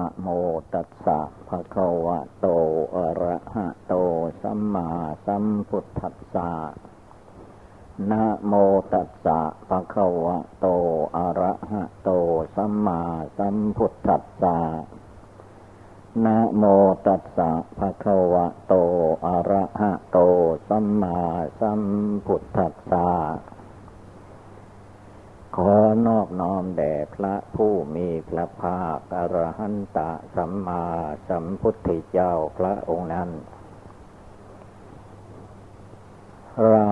นะโมตัสสะภะคะวะโต อะระหะโต สัมมาสัมพุทธัสสะนะโมตัสสะภะคะวะโต อะระหะโต สัมมาสัมพุทธัสสะนะโมตัสสะภะคะวะโต อะระหะโต สัมมาสัมพุทธัสสะ ขอนอบน้อมแด่พระผู้มีพระภาคอรหันตะสัมมาสัมพุทธเจ้าพระองค์นั้น เรา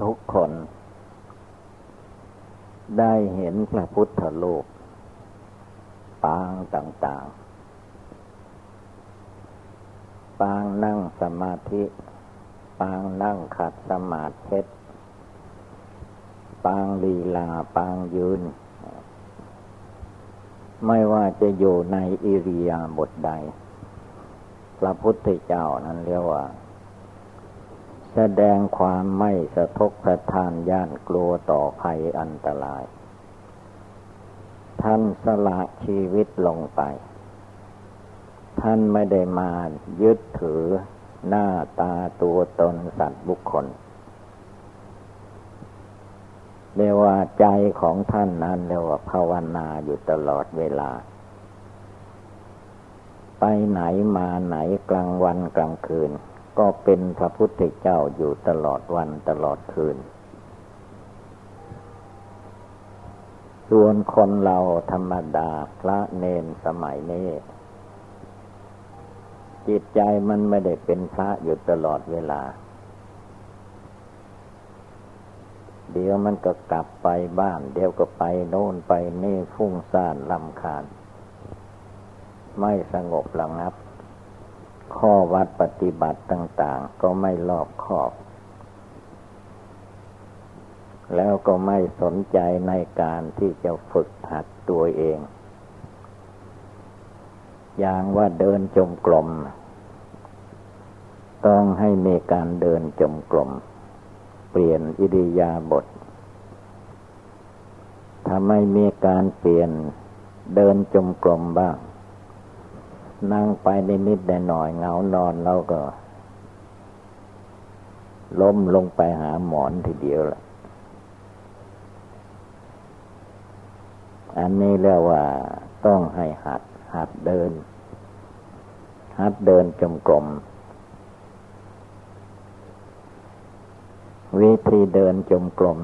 ทุกคน ได้เห็นพระพุทธรูปปางต่างๆ ปางนั่งสมาธิ ปางนั่งขัดสมาธิ ปางลีลาปางยืน ไม่ว่าจะอยู่ในอิริยาบถใด พระพุทธเจ้านั้นเรียกว่า แสดงความไม่สะทกสะทานย่านกลัวต่อภัยอันตราย ท่านสละชีวิตลงไป ท่านไม่ได้มายึดถือหน้าตาตัวตนสัตว์บุคคล เรียกว่าใจของท่านนั้นเรียกว่าภาวนาอยู่ตลอดเวลา ไปไหนมาไหนกลางวันกลางคืน ก็เป็นพระพุทธเจ้าอยู่ตลอดวันตลอดคืน ส่วนคนเราธรรมดาพระเนนสมัยนี้ จิตใจมันไม่ได้เป็นพระอยู่ตลอดเวลา เดี๋ยวมันก็กลับไปบ้าน เดี๋ยวก็ไปโน่นไปนี่ฟุ้งซ่านลำคาญ ไม่สงบระงับ ข้อวัดปฏิบัติต่าง ๆ ก็ไม่รอบคอบ แล้วก็ไม่สนใจในการที่จะฝึกหัดตัวเอง อย่างว่าเดินจมกลม ต้องให้มีการเดินจมกลม เปลี่ยนอิริยาบถถ้าไม่มีการเปลี่ยนเดินจมกลมบ้าง นั่งไปนิดๆหน่อยเงานอนเราก็ ล้มลงไปหาหมอนทีเดียวละอันนี้เรียกว่าต้องให้หัด หัดเดิน หัดเดินจมกลม วิธีเดินจมกลม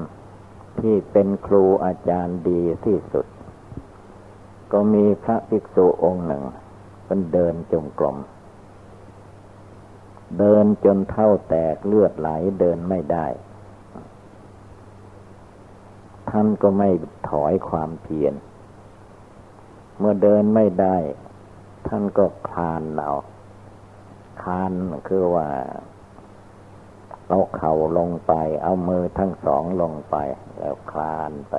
ที่เป็นครูอาจารย์ดีที่สุด ก็มีพระภิกษุองค์หนึ่งเป็นเดินจมกลมเดินจนเท่าแตกเลือดไหลเดินไม่ได้ ท่านก็ไม่ถอยความเพียรเมื่อเดินไม่ได้ ท่านก็คลานเอาคลานคือว่า เอาเข่าลงไป เอามือทั้งสองลงไป แล้วคลานไป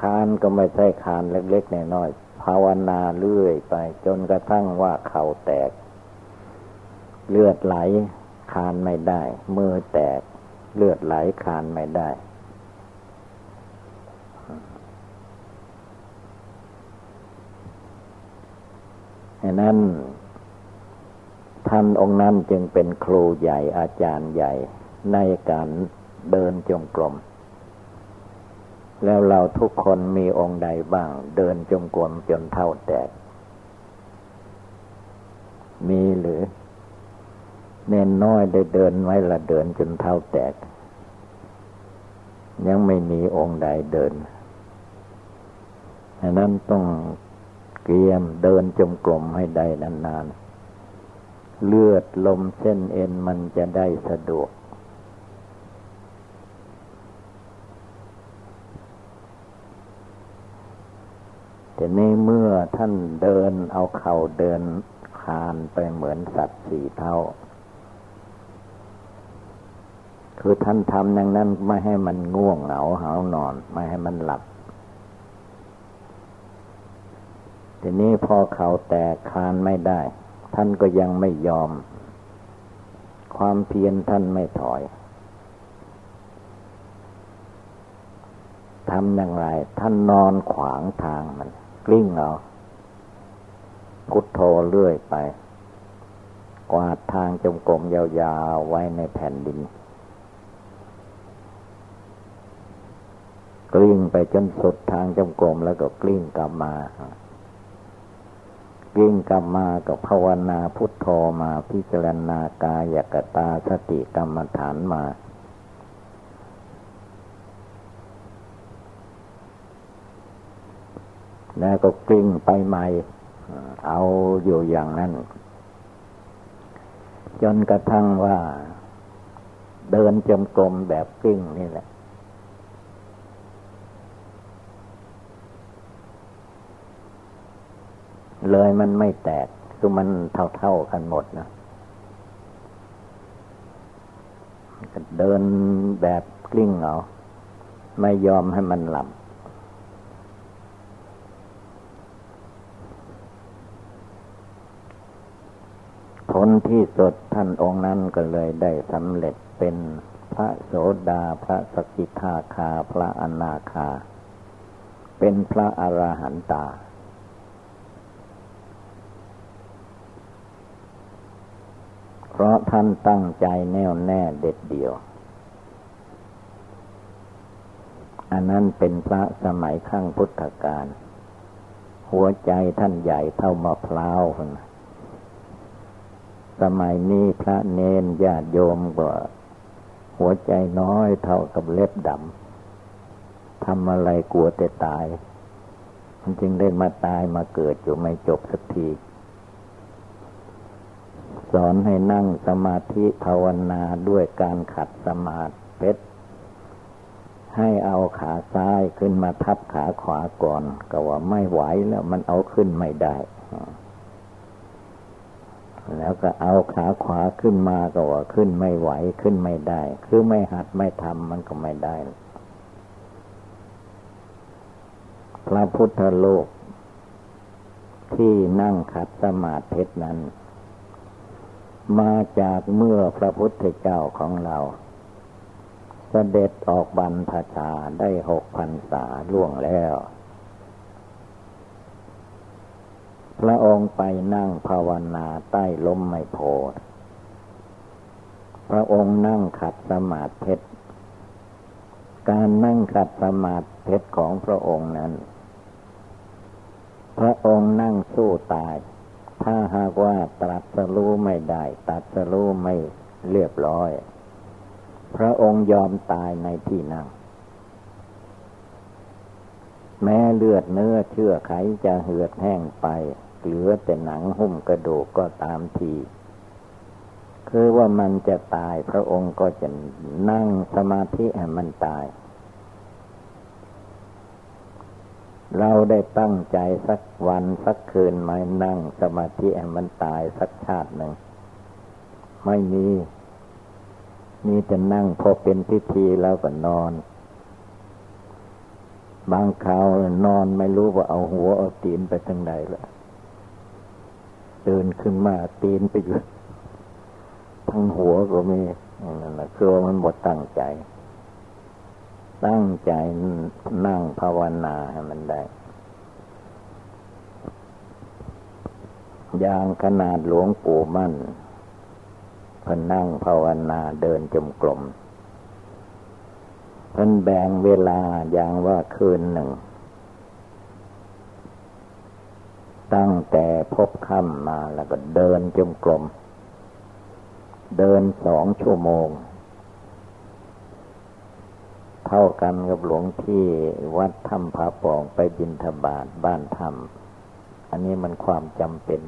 คลานก็ไม่ใช่คลานเล็กๆน้อยๆภาวนาเรื่อยไป จนกระทั่งว่าเข่าแตก เลือดไหลคลานไม่ได้ มือแตก เลือดไหลคลานไม่ได้ฉะนั้น ท่านองค์นั้นจึงเป็นครูใหญ่อาจารย์ใหญ่ในการเดินจงกรม แล้วเราทุกคนมีองค์ใดบ้าง เดินจงกรมจนเท่าแตก มีหรือ เน้นน้อยได้เดินไว้ละเดินจนเท่าแตก ยังไม่มีองค์ใดเดินดังนั้นต้องเกียมเดินจงกรมให้ได้นานๆ เลือดลมเส้นเอ็นมันจะได้สะดวก แต่ในเมื่อท่านเดินเอาเข่าเดินคานไปเหมือนสัตว์สี่เท่า คือท่านทำอย่างนั้นไม่ให้มันง่วงเหงาหานอน ไม่ให้มันหลับทีนี้พอเขาแตกคานไม่ได้ ท่านก็ยังไม่ยอม ความเพียรท่านไม่ถอยทำอย่างไร ท่านนอนขวางทางมัน กลิ้งเอาพุทโธเรื่อยไป กวาดทางจมกรมยาวๆไว้ในแผ่นดิน กลิ้งไปจนสุดทางจมกรมแล้วก็กลิ้งกลับมา วิ่งกลับมากับภาวนาพุทโธมาพิจารณากายกตาสติกรรมฐานมา แล้วก็กลิ้งไปใหม่เอาอยู่อย่างนั้น จนกระทั่งว่า เดินจมกลมแบบกลิ้งนี่แหละ เลยมันไม่แตกคือมันเท่าๆกันหมดนะเดินแบบกลิ้งเอาไม่ยอมให้มันหลับผลที่สุดท่านองค์นั้นก็เลยได้สำเร็จเป็นพระโสดาพระสกิทาคา พระอนาคา เป็นพระอรหันตา เพราะท่านตั้งใจแน่วแน่เด็ดเดี่ยว อันนั้นเป็นพระสมัยข้างพุทธกาล หัวใจท่านใหญ่เท่ามะพร้าวสมัยนี้พระเนนญาติโยมก็หัวใจน้อยเท่ากับเล็บดำ ทำอะไรกลัวแต่ตาย มันจึงได้มาตายมาเกิดอยู่ไม่จบสักที สอนให้นั่งสมาธิภาวนาด้วยการขัดสมาธิให้เอาขาซ้ายขึ้นมาทับขาขวาก่อน ก็ว่าไม่ไหวแล้วมันเอาขึ้นไม่ได้ แล้วก็เอาขาขวาขึ้นมาก็ว่าขึ้นไม่ไหวขึ้นไม่ได้ คือไม่หัดไม่ทำมันก็ไม่ได้ พระพุทธโลกที่นั่งขัดสมาธินั้น มาจากเมื่อพระพุทธเจ้าของเราเสด็จออกบรรพชาได้หกพันษาล่วงแล้ว พระองค์ไปนั่งภาวนาใต้ล้มไมโพธพระองค์นั่งขัดสมาธิการนั่งขัดสมาธิของพระองค์นั้น พระองค์นั่งสู้ตาย ถ้าหากว่าตรัสรู้ไม่ได้ ตรัสรู้ไม่เรียบร้อย พระองค์ยอมตายในที่นั่ง แม้เลือดเนื้อเชื่อไขจะเหือดแห้งไป เหลือแต่หนังหุ้มกระดูกก็ตามที คือว่ามันจะตายพระองค์ก็จะนั่งสมาธิให้มันตาย เราได้ตั้งใจสักวันสักคืนไมนั่งสมาธิแอมันตายสักชาติหนึ่ง ไม่มี มีแต่นั่งพอเป็นพิธีแล้วก็นอน บางคราวนอนไม่รู้ว่าเอาหัวเอาตีนไปทางไหนละตื่นขึ้นมาตีนไปอยู่ทั้งหัวก็มีนั่นแหละคือว่ามันหมดตั้งใจ ตั้งใจนั่งภาวนาให้มันได้ อย่างขนาดหลวงปู่มั่นพนนั่งภาวนาเดินจมกลมพิ่นแบ่งเวลาอย่างว่าคืนหนึ่ง ตั้งแต่พบค่ำมาแล้วก็เดินจมกลม เดินสองชั่วโมง เท่ากันกับหลวงที่วัดถ้ำผาปองไปบินทบาทบ้านถ้ำอันนี้มันความจำเป็น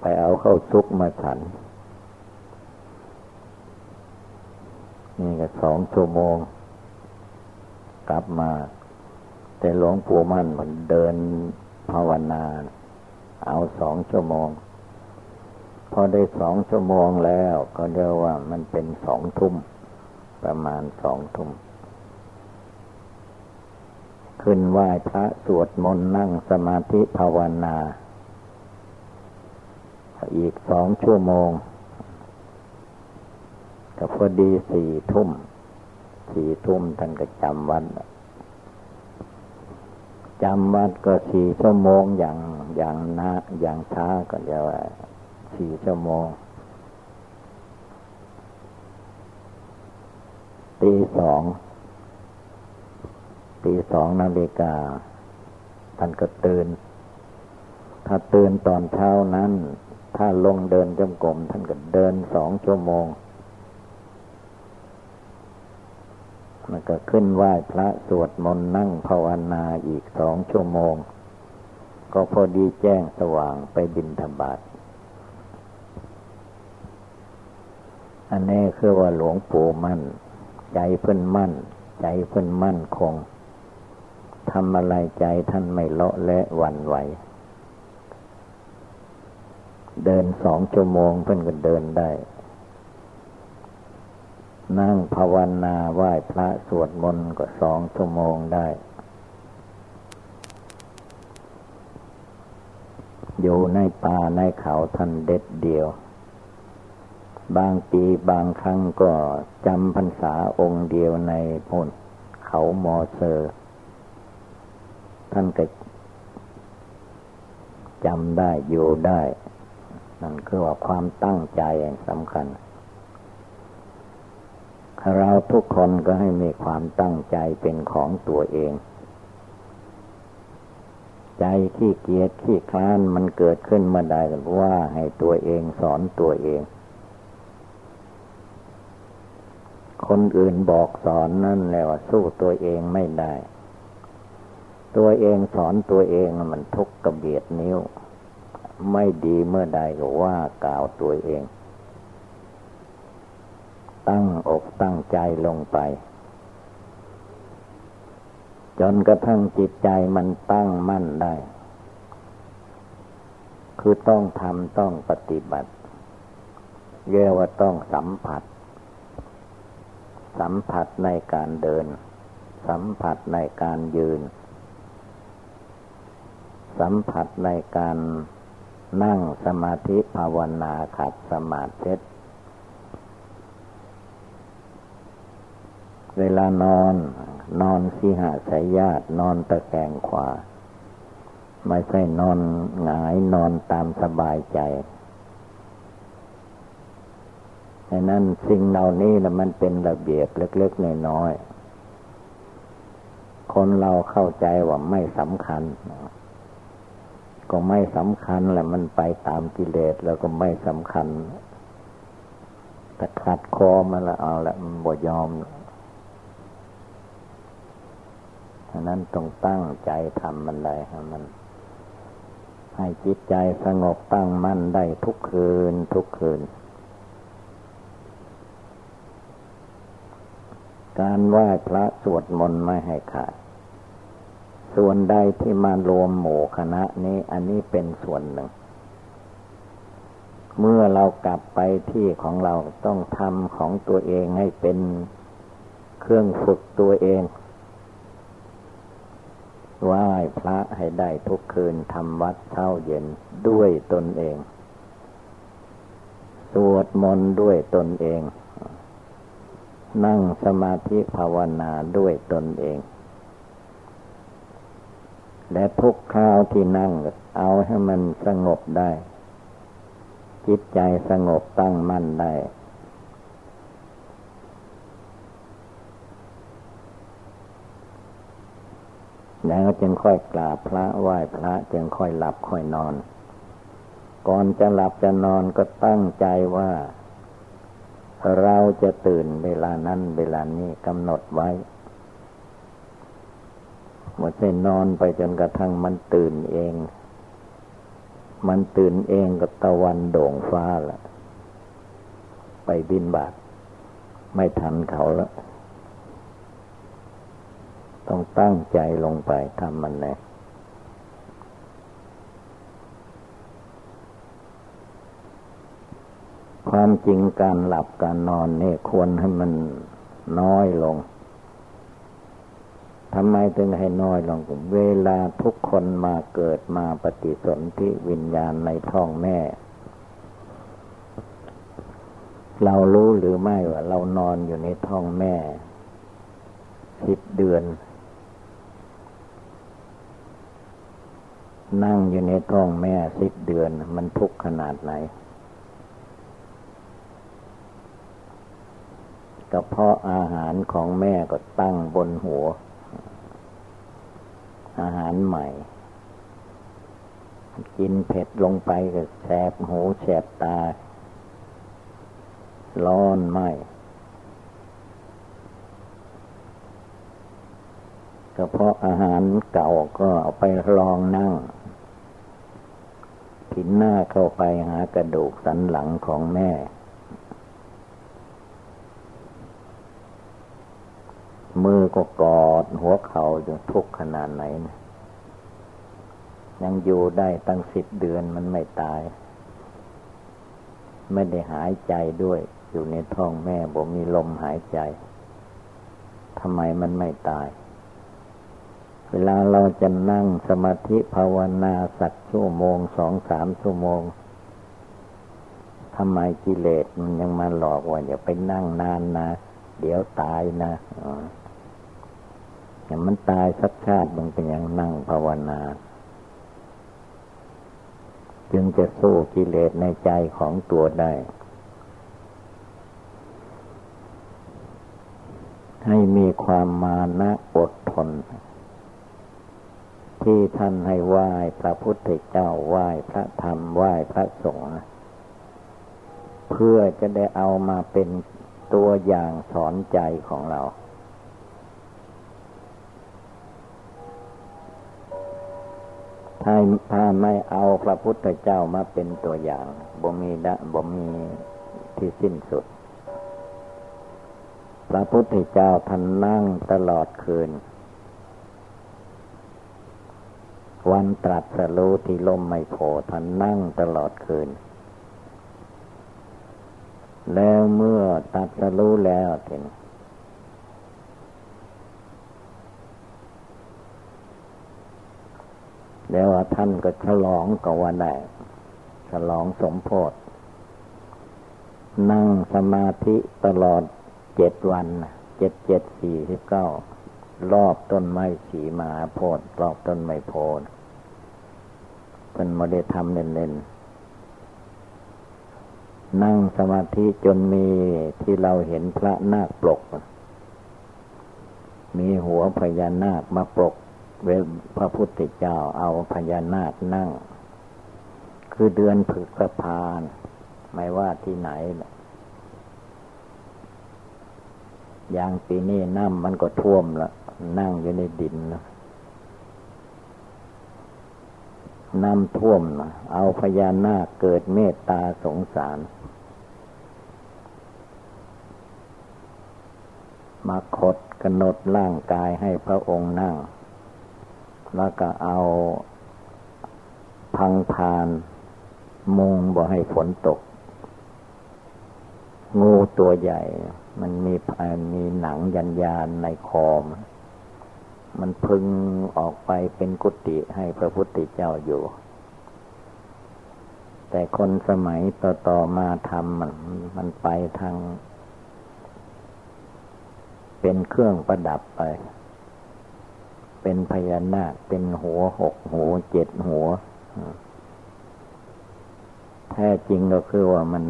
ไปเอาเข้าซุกมาฉัน นี่ก็สองชั่วโมง กลับมา แต่หลวงปู่มั่นมันเดินภาวนา เอาสองชั่วโมงพอได้สองชั่วโมงแล้วก็เรียกว่ามันเป็นสองทุ่ม ประมาณสองทุ่ม ขึ้นไหว้พระสวดมนต์นั่งสมาธิภาวนา อีกสองชั่วโมงก็พอดีสี่ทุ่ม สี่ทุ่มท่านก็จำวัดจำวัดก็สี่ชั่วโมงอย่างอย่างนะอย่างช้าก็เรียกว่าสี่ชั่วโมง ตีสอง ตีสองนาฬิกา ท่านก็ตื่น ถ้าตื่นตอนเช้านั้น ถ้าลงเดินจมกรมท่านก็เดินสองชั่วโมง มันก็ขึ้นไหว้พระสวดมนต์นั่งภาวนาอีกสองชั่วโมง ก็พอดีแจ้งสว่างไปบินธบาตอันนี้คือว่าหลวงปู่มั่น ใจเพิ่นมั่น ใจเพิ่นมั่นคงทำอะไรใจท่านไม่เลาะและหวั่นไหว เดินสองชั่วโมงเพิ่นก็เดินได้ นั่งภาวนาไหว้พระสวดมนต์ก็สองชั่วโมงได้ อยู่ในป่าในเขาท่านเด็ดเดียว บางปีบางครั้งก็จำพรรษาองค์เดียวในพนเขามอเซอร์ท่านก็จำได้อยู่ได้ นั่นคือว่าความตั้งใจสำคัญ เราทุกคนก็ให้มีความตั้งใจเป็นของตัวเอง ใจขี้เกียจขี้คลานมันเกิดขึ้นมาได้ว่าให้ตัวเองสอนตัวเอง คนอื่นบอกสอนนั่นแล้วสู้ตัวเองไม่ได้ ตัวเองสอนตัวเองมันทุกกระเบียดนิ้ว ไม่ดีเมื่อใดก็ว่ากล่าวตัวเอง ตั้งอกตั้งใจลงไป จนกระทั่งจิตใจมันตั้งมั่นได้ คือต้องทำต้องปฏิบัติเรียกว่าต้องสัมผัส สัมผัสในการเดิน สัมผัสในการยืน สัมผัสในการนั่งสมาธิภาวนาขัดสมาธิเวลานอน นอนสีหาสายญาตินอนตะแคงขวา ไม่ใช่นอนหงายนอนตามสบายใจ ดังนั้นสิ่งเหล่านี้นะมันเป็นระเบียบเล็กๆน้อยๆคนเราเข้าใจว่าไม่สำคัญ ก็ไม่สำคัญแหละมันไปตามกิเลสแล้วก็ไม่สำคัญแต่ขัดคอมาละเอาละมันบ่ยอมฉะนั้นต้องตั้งใจทำมันได้ให้มัน ให้จิตใจสงบตั้งมั่นได้ทุกคืนทุกคืน การไหว้พระสวดมนต์ไม่ให้ขาด ส่วนใดที่มารวมหมู่คณะนี้อันนี้เป็นส่วนหนึ่ง เมื่อเรากลับไปที่ของเราต้องทำของตัวเองให้เป็นเครื่องฝึกตัวเองไหว้พระให้ได้ทุกคืนทำวัดเช้าเย็นด้วยตนเอง สวดมนต์ด้วยตนเอง นั่งสมาธิภาวนาด้วยตนเอง และทุกคราวที่นั่งเอาให้มันสงบได้ จิตใจสงบตั้งมั่นได้ แล้วจึงค่อยกราบพระไหว้พระจึงค่อยหลับค่อยนอน ก่อนจะหลับจะนอนก็ตั้งใจว่า เราจะตื่นเวลานั้นเวลานี้กำหนดไว้ว่าจะนอนไปจนกระทั่งมันตื่นเอง มันตื่นเองกับตะวันโด่งฟ้าละไปบินบาท ไม่ทันเขาแล้วต้องตั้งใจลงไปทำมันเล ความจริงการหลับการนอนเนี่ยควรให้มันน้อยลงทำไมถึงให้น้อยลง เวลาทุกคนมาเกิดมาปฏิสนธิวิญญาณในท้องแม่ เรารู้หรือไม่ว่าเรานอนอยู่ในท้องแม่สิบเดือน นั่งอยู่ในท้องแม่สิบเดือนมันทุกข์ขนาดไหน กระเพาะอาหารของแม่ก็ตั้งบนหัว อาหารใหม่ กินเผ็ดลงไปก็แสบหูแสบตา ร้อนไหมกระเพาะอาหารเก่าก็เอาไปลองนั่งผินหน้าเข้าไปหากระดูกสันหลังของแม่มือ ก็กอดหัวเข่าอยู่ทุกขนาดไหนนะยังอยู่ได้ตั้งสิบเดือนมันไม่ตาย ไม่ได้หายใจด้วย อยู่ในท้องแม่บ่มีลมหายใจทำไมมันไม่ตาย เวลาเราจะนั่งสมาธิภาวนาสักชั่วโมงสองสามชั่วโมงทำไมกิเลสมันยังมาหลอกว่าอย่าไปนั่งนานนะ เดี๋ยวตายนะอ ย่างมันตายสักชาติมันเป็นอย่างนั่งภาวนา จึงจะสู้กิเลสในใจของตัวได้ ให้มีความมานะอดทน ที่ท่านให้ไหว้พระพุทธเจ้าไหว้พระธรรมไหว้พระสงฆ์เพื่อจะได้เอามาเป็นตัวอย่างสอนใจของเรา ถ้าถ้าไม่เอาพระพุทธเจ้ามาเป็นตัวอย่างบ่มีดะบ่มีที่สิ้นสุด พระพุทธเจ้าท่านนั่งตลอดคืน วันตรัสรู้ที่ล่มไม่โพท่านนั่งตลอดคืน แล้วเมื่อตรัสรู้แล้วเห็ แล้วท่านก็ฉลองก็ว่าได้ฉลองสมโพธินั่งสมาธิตลอดเจ็ดวันเจ็ดเจ็ดสี่สิบเก้ารอบต้นไม้สีมาโพดรอบต้นไม้โพดเป็นโมเดลทำเล่นๆนั่งสมาธิจนมีที่เราเห็นพระนาคปลก มีหัวพญานาคมาปลก เวพระพุทธเจ้าเอาพญานาคนั่ง คือเดือนผึกพาน ไม่ว่าที่ไหน อย่างปีนี้น้ำมันก็ท่วมละนั่งอยู่ในดินนะน้ำท่วมนะเอาพญานาคเกิดเมตตาสงสาร มาขดกนดร่างกายให้พระองค์นั่ง แล้วก็เอาพังพานมุงบ่ให้ฝนตก งูตัวใหญ่ มันมีมีหนังยันยานในคอมมันพึงออกไปเป็นกุฏิให้พระพุทธเจ้าอยู่ แต่คนสมัยต่อๆมาทำมันมันไปทาง เป็นเครื่องประดับไป เป็นพญานาคเป็นหัวหกหัวเจ็ดหัว แท้จริงก็คือว่ามัน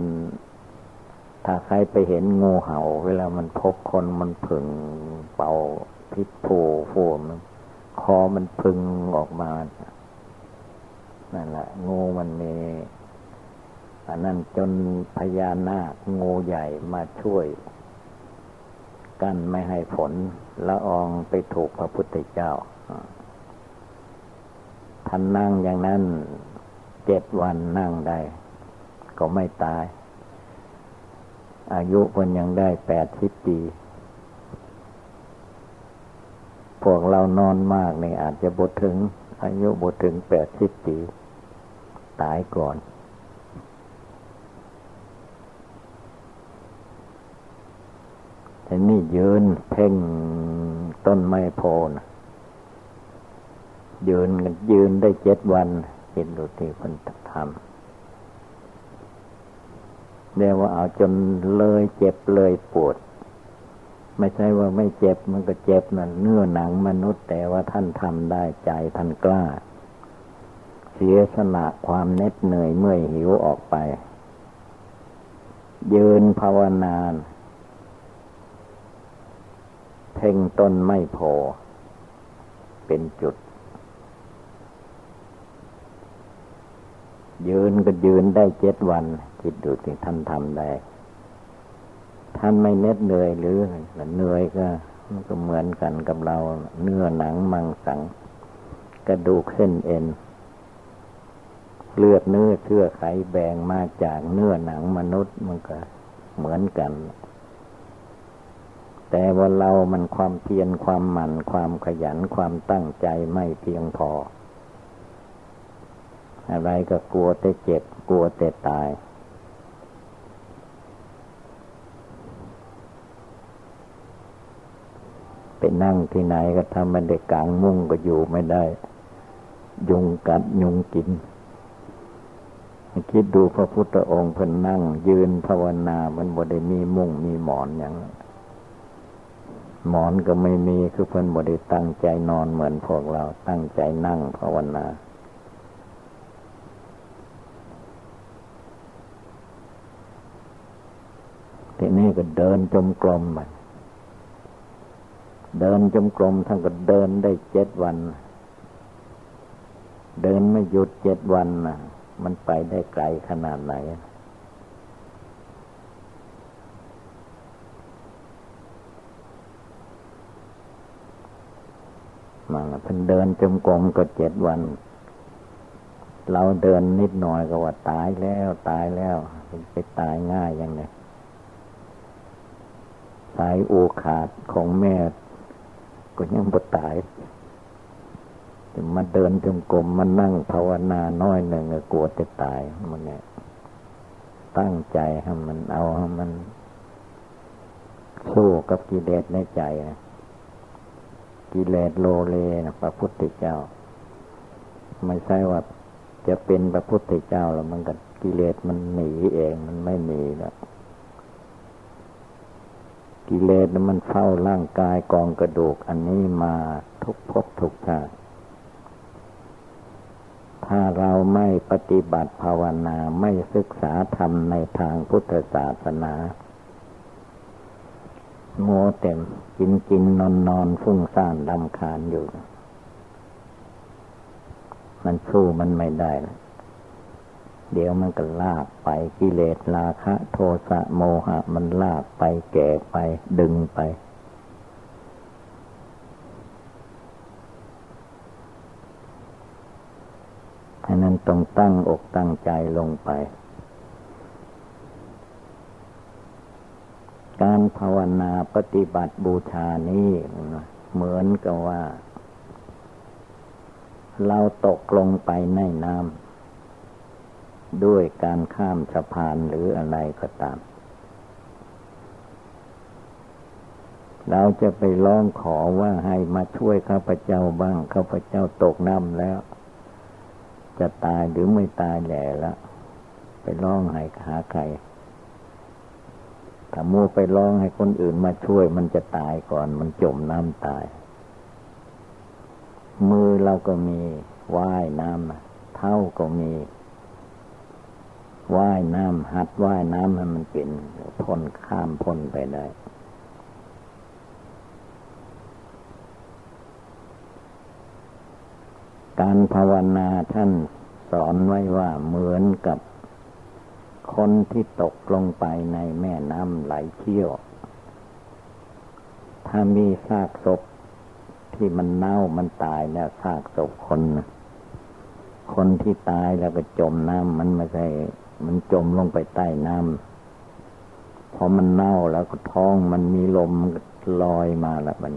ถ้าใครไปเห็นงูเห่า เวลามันพบคนมันผึ่งเป่าพิษผูฟูมันคอมันพึงออกมา นั่นแหละ งูมันมีอันนั้นจนพญานาคงูใหญ่มาช่วย กั้นไม่ให้ฝนละอองไปถูกพระพุทธเจ้า ท่านนั่งอย่างนั้นเจ็ดวันนั่งได้ ก็ไม่ตาย อายุคนยังได้แปดสิบปี พวกเรานอนมากนี่อาจจะบดถึง อายุบดถึงแปดสิบปี ตายก่อนแต่ นี่ยืนเพ่งต้นไม้โพนยืนกันยืนได้เจ็ดวันเห็นดูที่คนทำเรียกว่าเอาจนเลยเจ็บเลยปวด ไม่ใช่ว่าไม่เจ็บมันก็เจ็บนั่นเนื้อหนังมนุษย์ แต่ว่าท่านทำได้ใจท่านกล้า เสียสละความเหน็ดเหนื่อยเมื่อยหิวออกไป ยืนภาวนา เพ่งต้นไม่พอ เป็นจุด ยืนก็ยืนได้เจ็ดวัน คิดดูสิท่านทำได้ ท่านไม่เน็ดเหนื่อยหรือเหนื่อยก็ มันก็เหมือนกันกับเรา เนื้อหนังมังสัง กระดูกเส้นเอ็นเลือดเนื้อเชื่อไขแบ่งมาจากเนื้อหนังมนุษย์มันก็เหมือนกัน แต่ว่าเรามันความเพียรความหมั่นความขยันความตั้งใจไม่เพียงพอ อะไรก็กลัวแต่เจ็บ กลัวแต่ตาย ไปนั่งที่ไหนก็ทำมันได้กลางมุ้งก็อยู่ไม่ได้ ยุงกัดยุงกิน คิดดูพระพุทธองค์เพิ่นนั่ง ยืนภาวนา มันบ่ได้มีมุ้งมีหมอนอย่าง หมอนก็ไม่มีคือเพิ่อนบ่ได้ตั้งใจนอนเหมือนพวกเราตั้งใจนั่งภาวนาทีนี้ก็เดินจมกลมไปเดินจมกรมท่านก็เดินได้เจ็ดวัน เดินไม่หยุดเจ็ดวันนะมันไปได้ไกลขนาดไหน มาเพิ่นเดินจมกรมก็เจ็ดวัน เราเดินนิดหน่อยก็ว่าตายแล้วตายแล้วไปตายง่ายยังไงสายโอขาดของแม่ ก็ยังบ่ตายจะมาเดินจงกรมมานั่งภาวนาน้อยหนึ่งกลัวจะตายมันเนี่ยตั้งใจให้มันเอาให้มันสู้กับกิเลสในใจ กิเลสโลเลนะพระพุทธเจ้า ไม่ใช่ว่าจะเป็นพระพุทธเจ้าแล้วมันก็กิเลสมันหนีเองมันไม่หนีแล้วกิเลสมันเฝ้าร่างกายกองกระดูกอันนี้มาทุกภพทุกชาติถ้าเราไม่ปฏิบัติภาวนาไม่ศึกษาธรรมในทางพุทธศาสนา โมเต็มกินกินนอนนอนฟุ้งซ่านลำคาญอยู่ มันสู้มันไม่ได้เดี๋ยวมันก็ลากไปกิเลสราคะ โทสะโมหะ มันลากไปแก่ไป ดึงไปฉะนั้นต้องตั้งอกตั้งใจลงไป การภาวนาปฏิบัติบูชานี้เหมือนกับว่า เราตกลงไปในน้ำด้วยการข้ามสะพานหรืออะไรก็ตาม เราจะไปร้องขอว่าให้มาช่วยข้าพเจ้าบ้างข้าพเจ้าตกน้ำแล้ว จะตายหรือไม่ตายแหล่ละไปร้องให้หาใคร ถ้ามัวไปร้องให้คนอื่นมาช่วย มันจะตายก่อน มันจมน้ำตาย มือเราก็มีว่ายน้ำเท้าก็มีว่ายน้ำหัดว่ายน้ำให้มันเป็นพ้นข้ามพ้นไปได้การภาวนาท่านสอนไว้ว่าเหมือนกับ คนที่ตกลงไปในแม่น้ำไหลเชี่ยว ถ้ามีซากศพที่มันเน่ามันตายแล้วซากศพคน คนที่ตายแล้วก็จมน้ำมันไม่ใช่มันจมลงไปใต้น้ำพอมันเน่าแล้วก็ท้องมันมีลมลอยมาแล้วมัน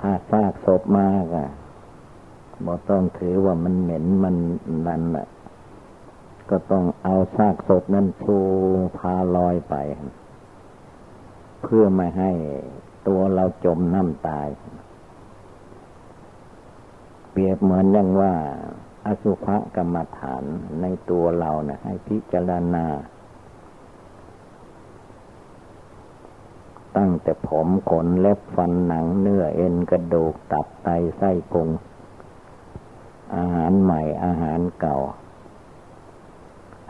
ถ้าซากศพมากอะบอต้องถือว่ามันเหม็นมันนั่นแหละ ก็ต้องเอาซากศพนั้นชูพาลอยไป เพื่อไม่ให้ตัวเราจมน้ำตาย เปรียบเหมือนอย่างว่า อสุภกรรมฐานในตัวเราเนะ่ยให้พิจารณา ตั้งแต่ผมขนเล็บฟันหนังเนื้อเอ็นกระดูกตับไตไส้พุงอาหารใหม่อาหารเก่า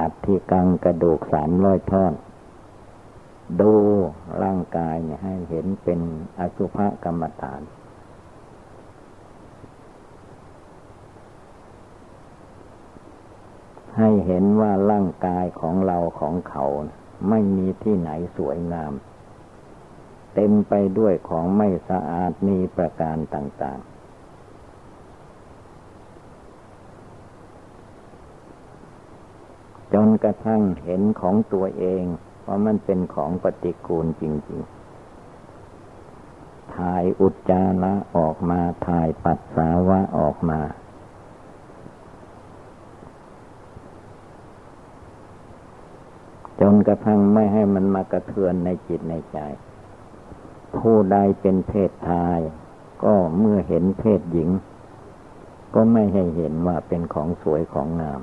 อัฐิกังกระดูกสามร้อยท่อน ดูร่างกายเนี่ยให้เห็นเป็นอสุภกรรมฐาน ให้เห็นว่าร่างกายของเราของเขาไม่มีที่ไหนสวยงาม เต็มไปด้วยของไม่สะอาดมีประการต่าง ๆ จนกระทั่งเห็นของตัวเองว่ามันเป็นของปฏิกูลจริง ๆ ถ่ายอุจจาระออกมา ถ่ายปัสสาวะออกมา จนกระทั่งไม่ให้มันมากระเทือนในจิตในใจ ผู้ใดเป็นเพศชาย ก็เมื่อเห็นเพศหญิง ก็ไม่ให้เห็นว่าเป็นของสวยของงาม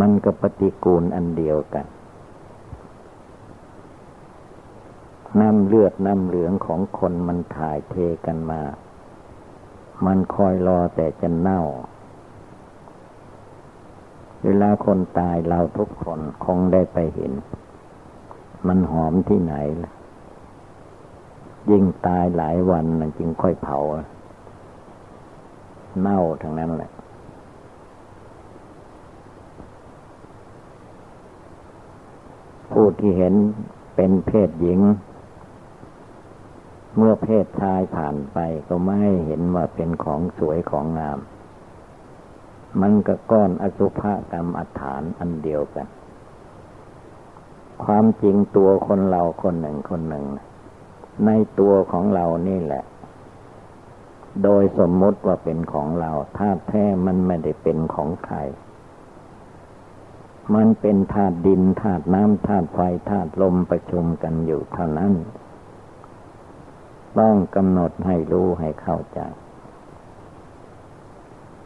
มันก็ปฏิกูลอันเดียวกัน น้ำเลือดน้ำเหลืองของคนมันถ่ายเทกันมา มันคอยรอแต่จะเน่า เวลาคนตายเราทุกคนคงได้ไปเห็น มันหอมที่ไหนล่ะยิ่งตายหลายวันมันจึงค่อยเผา เน่าทั้งนั้นแหละ ผู้ที่เห็นเป็นเพศหญิง เมื่อเพศชายผ่านไปก็ไม่เห็นว่าเป็นของสวยของงาม มันก็ก้อนอสุภกรรมอัฐานอันเดียวกัน ความจริงตัวคนเราคนหนึ่งคนหนึ่ง ในตัวของเรานี่แหละ โดยสมมติว่าเป็นของเราธาตุแท้มันไม่ได้เป็นของใคร มันเป็นธาตุดินธาตุน้ำธาตุไฟธาตุลมประชุมกันอยู่เท่านั้น ต้องกำหนดให้รู้ให้เข้าใจ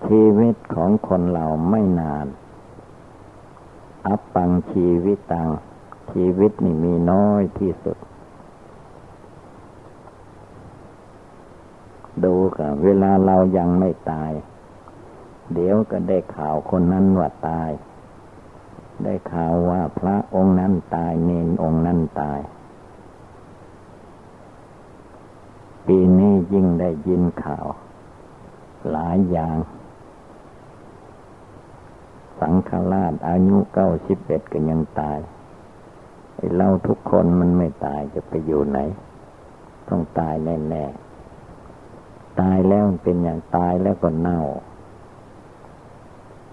ชีวิตของคนเราไม่นาน อัปปังชีวิตตัง ชีวิตนี่มีน้อยที่สุด ดูกับเวลาเรายังไม่ตาย เดี๋ยวก็ได้ข่าวคนนั้นว่าตาย ได้ข่าวว่าพระองค์นั้นตายเนนองค์นั้นตาย ปีนี้ยิ่งได้ยินข่าว หลายอย่าง สังฆราชอายุเก้าสิบเอ็ดก็ยังตายไอ้เราทุกคนมันไม่ตายจะไปอยู่ไหน ต้องตายแน่ๆตายแล้วเป็นอย่างตายแล้วก็เน่า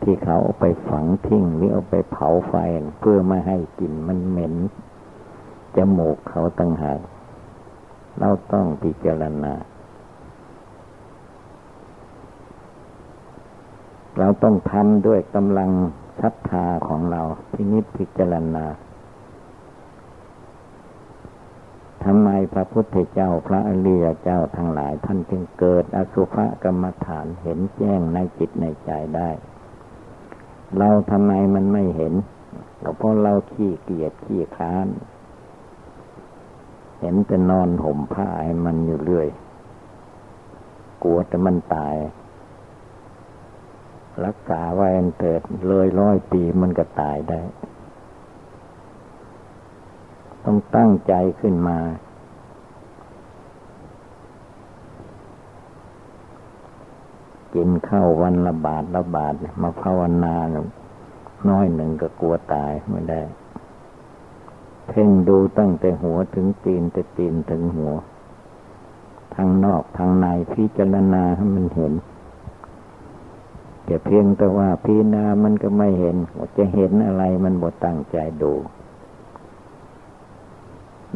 ที่เขาเอาไปฝังทิ้งหรือเอาไปเผาไฟเพื่อไม่ให้กลิ่นมันเหม็นจมูกเขาตั้งหากเราต้องพิจารณา เราต้องทำด้วยกำลังศรัทธาของเราพินิจพิจารณาทำไมพระพุทธเจ้าพระอริยเจ้าทั้งหลาย ท่านจึงเกิดอสุภกรรมฐานเห็นแจ้งในจิตในใจได้ เราทำไมมันไม่เห็นก็เพราะเราขี้เกียจขี้ค้าน เห็นแต่นอนห่มผ้าให้มันอยู่เรื่อย กลัวแต่มันตาย รักษาไว้เถิดเลยร้อยปีมันก็ตายได้ ต้องตั้งใจขึ้นมา กินข้าววันละบาทละบาทมาภาวนาน้อยหนึ่งก็กลัวตายไม่ได้ เพ่งดูตั้งแต่หัวถึงตีนแต่ตีนถึงหัวทางนอกทางในพิจารณาให้มันเห็นแต่เพียงแต่ว่าพีนามันก็ไม่เห็นจะเห็นอะไรมันบดตั้งใจดู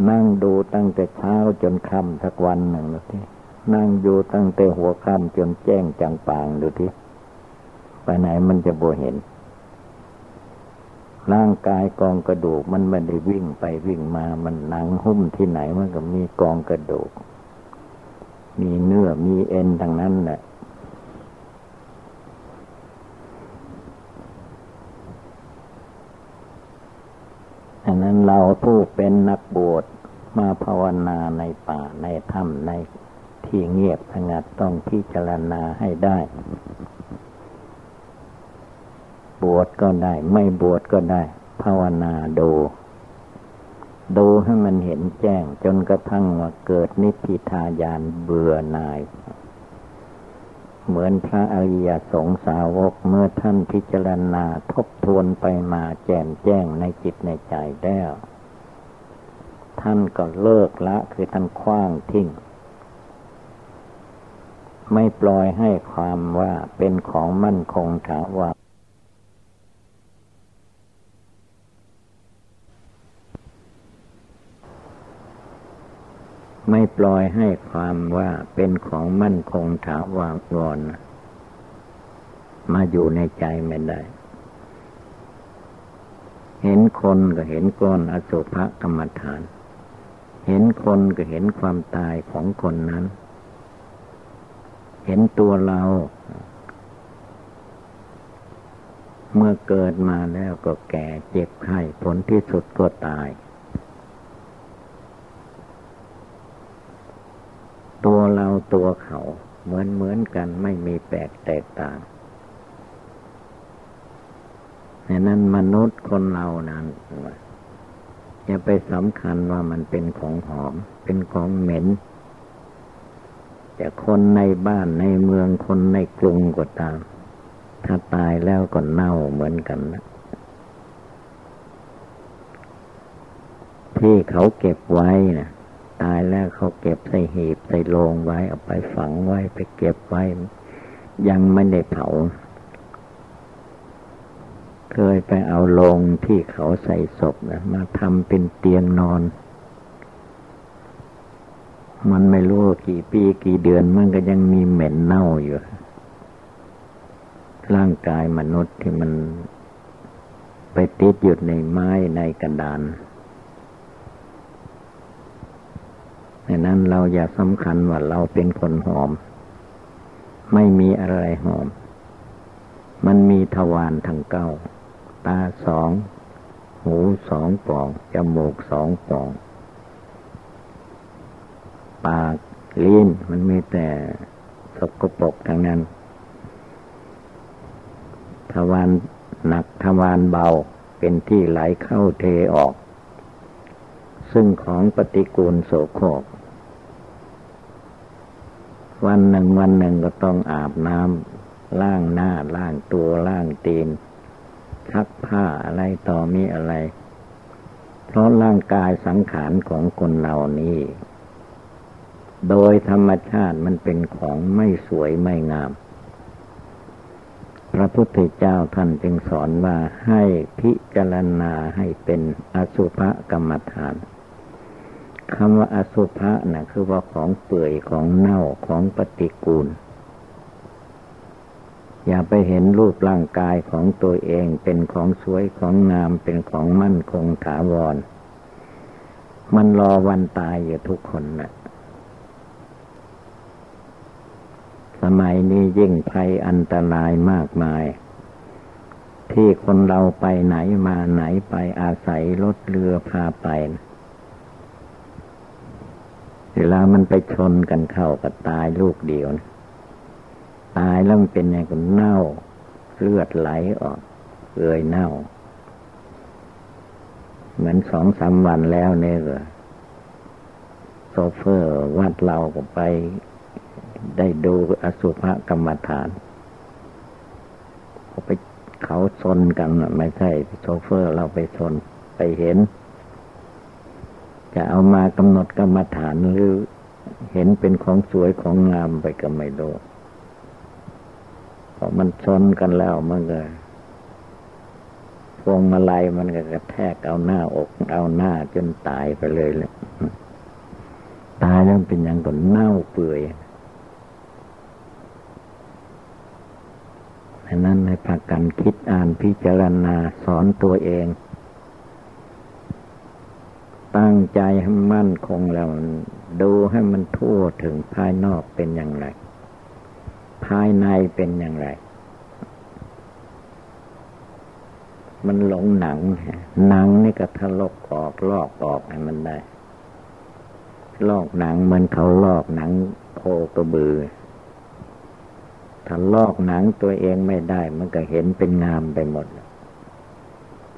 นั่งดูตั้งแต่เช้าจนค่ำสักวันหนึ่งดูที่ นั่งอยู่ตั้งแต่หัวค่ำจนแจ้งจังปางดูที่ไปไหนมันจะบ่เห็น ร่างกายกองกระดูกมันไม่ได้วิ่งไปวิ่งมา มันหนังหุ้มที่ไหนมันก็มีกองกระดูก มีเนื้อมีเอ็นทั้งนั้นแหละฉะนั้นเราผู้เป็นนักบวชมาภาวนาในป่าในถ้ำใน ที่เงียบสงัดต้องพิจารณาให้ได้ บวชก็ได้ ไม่บวชก็ได้ ภาวนาดู ดูให้มันเห็นแจ้ง จนกระทั่งว่าเกิดนิพพิทายานเบื่อหน่าย เหมือนพระอริยสงสาวกเมื่อท่านพิจารณาทบทวนไปมาแจ่มแจ้งในจิตในใจแล้ว ท่านก็เลิกละคือท่านคว้างทิ้ง ไม่ปล่อยให้ความว่าเป็นของมั่นคงถาวรไม่ปล่อยให้ความว่าเป็นของมั่นคงถาวรมาอยู่ในใจไม่ได้ เห็นคนก็เห็นก้อนอสุภกรรมฐาน เห็นคนก็เห็นความตายของคนนั้น เห็นตัวเรา เมื่อเกิดมาแล้วก็แก่เจ็บไข้ผลที่สุดก็ตาย ตัวเราตัวเขาเหมือนเหมือนกันไม่มีแปลกแตกต่างดังนั้นมนุษย์คนเรานั้นอย่าไปสำคัญว่ามันเป็นของหอม เป็นของเหม็น จะคนในบ้านในเมืองคนในกรุงก็ตาม ถ้าตายแล้วก็เน่าเหมือนกันนะที่เขาเก็บไว้นะตายแล้วเขาเก็บใส่หีบใส่โลงไว้เอาไปฝังไว้ไปเก็บไว้ ยังไม่ได้เผา เคยไปเอาโลงที่เขาใส่ศพนะมาทำเป็นเตียงนอน มันไม่รู้กี่ปีกี่เดือนมันก็ยังมีเหม็นเน่าอยู่ ร่างกายมนุษย์ที่มันไปติดอยู่ในไม้ในกระดานดังนั้นเราอย่าสำคัญว่าเราเป็นคนหอม ไม่มีอะไรหอม มันมีทวารทั้งเก้า ตาสอง หูสองปอง จมูกสองปอง ปากลิ้นมันมีแต่สกปรกทั้งนั้นทวารหนักทวารเบาเป็นที่ไหลเข้าเทออก ซึ่งของปฏิกูลโสโครกวันหนึ่งวันหนึ่งก็ต้องอาบน้ำล้างหน้าล้างตัวล้างตีนซักผ้าอะไรต่อมีอะไร เพราะร่างกายสังขารของคนเหล่านี้ โดยธรรมชาติมันเป็นของไม่สวยไม่งาม พระพุทธเจ้าท่านจึงสอนว่าให้พิจารณาให้เป็นอสุภกรรมฐานคำว่าอสุภะนะคือว่าของเปื่อยของเน่าของปฏิกูล อย่าไปเห็นรูปร่างกายของตัวเองเป็นของสวยของงามเป็นของมั่นคงถาวร มันรอวันตายอยู่ทุกคนนะ่ะ สมัยนี้ยิ่งภัยอันตรายมากมาย ที่คนเราไปไหนมาไหนไปอาศัยรถเรือพาไปเวลามันไปชนกันเข้ากับตายลูกเดียวนะตายแล้วมันเป็นไงก็เน่า เลือดไหลออกเอ่ยเน่า เหมือนสองสามวันแล้วเนี่ยเหรอโซเฟอร์วัดเราก็ไป ได้ดูอสุภกรรมฐานเขาไปเขาชนกันไม่ใช่โซเฟอร์เราไปชนไปเห็น จะเอามากำหนดกรรมฐานหรือเห็นเป็นของสวยของงามไปก็ไม่รู้พอมันชนกันแล้วมันก็พวงมาลัยมันก็กระแทกเอาหน้าอก เอาหน้าจนตายไปเลยเลยตายแล้วเป็นอย่างก่อนเน่าเปื่อย ดังนั้นให้พากันคิดอ่านพิจารณาสอนตัวเอง ตั้งใจให้มั่นคงแล้วดูให้มันทั่วถึงภายนอกเป็นอย่างไร ภายในเป็นอย่างไร มันหลงหนัง หนังนี่ก็ทะลกออกลอกออกให้มันได้ ลอกหนังเหมือนเขาลอกหนังโคกระบือ ถ้าลอกหนังตัวเองไม่ได้ มันก็เห็นเป็นงามไปหมด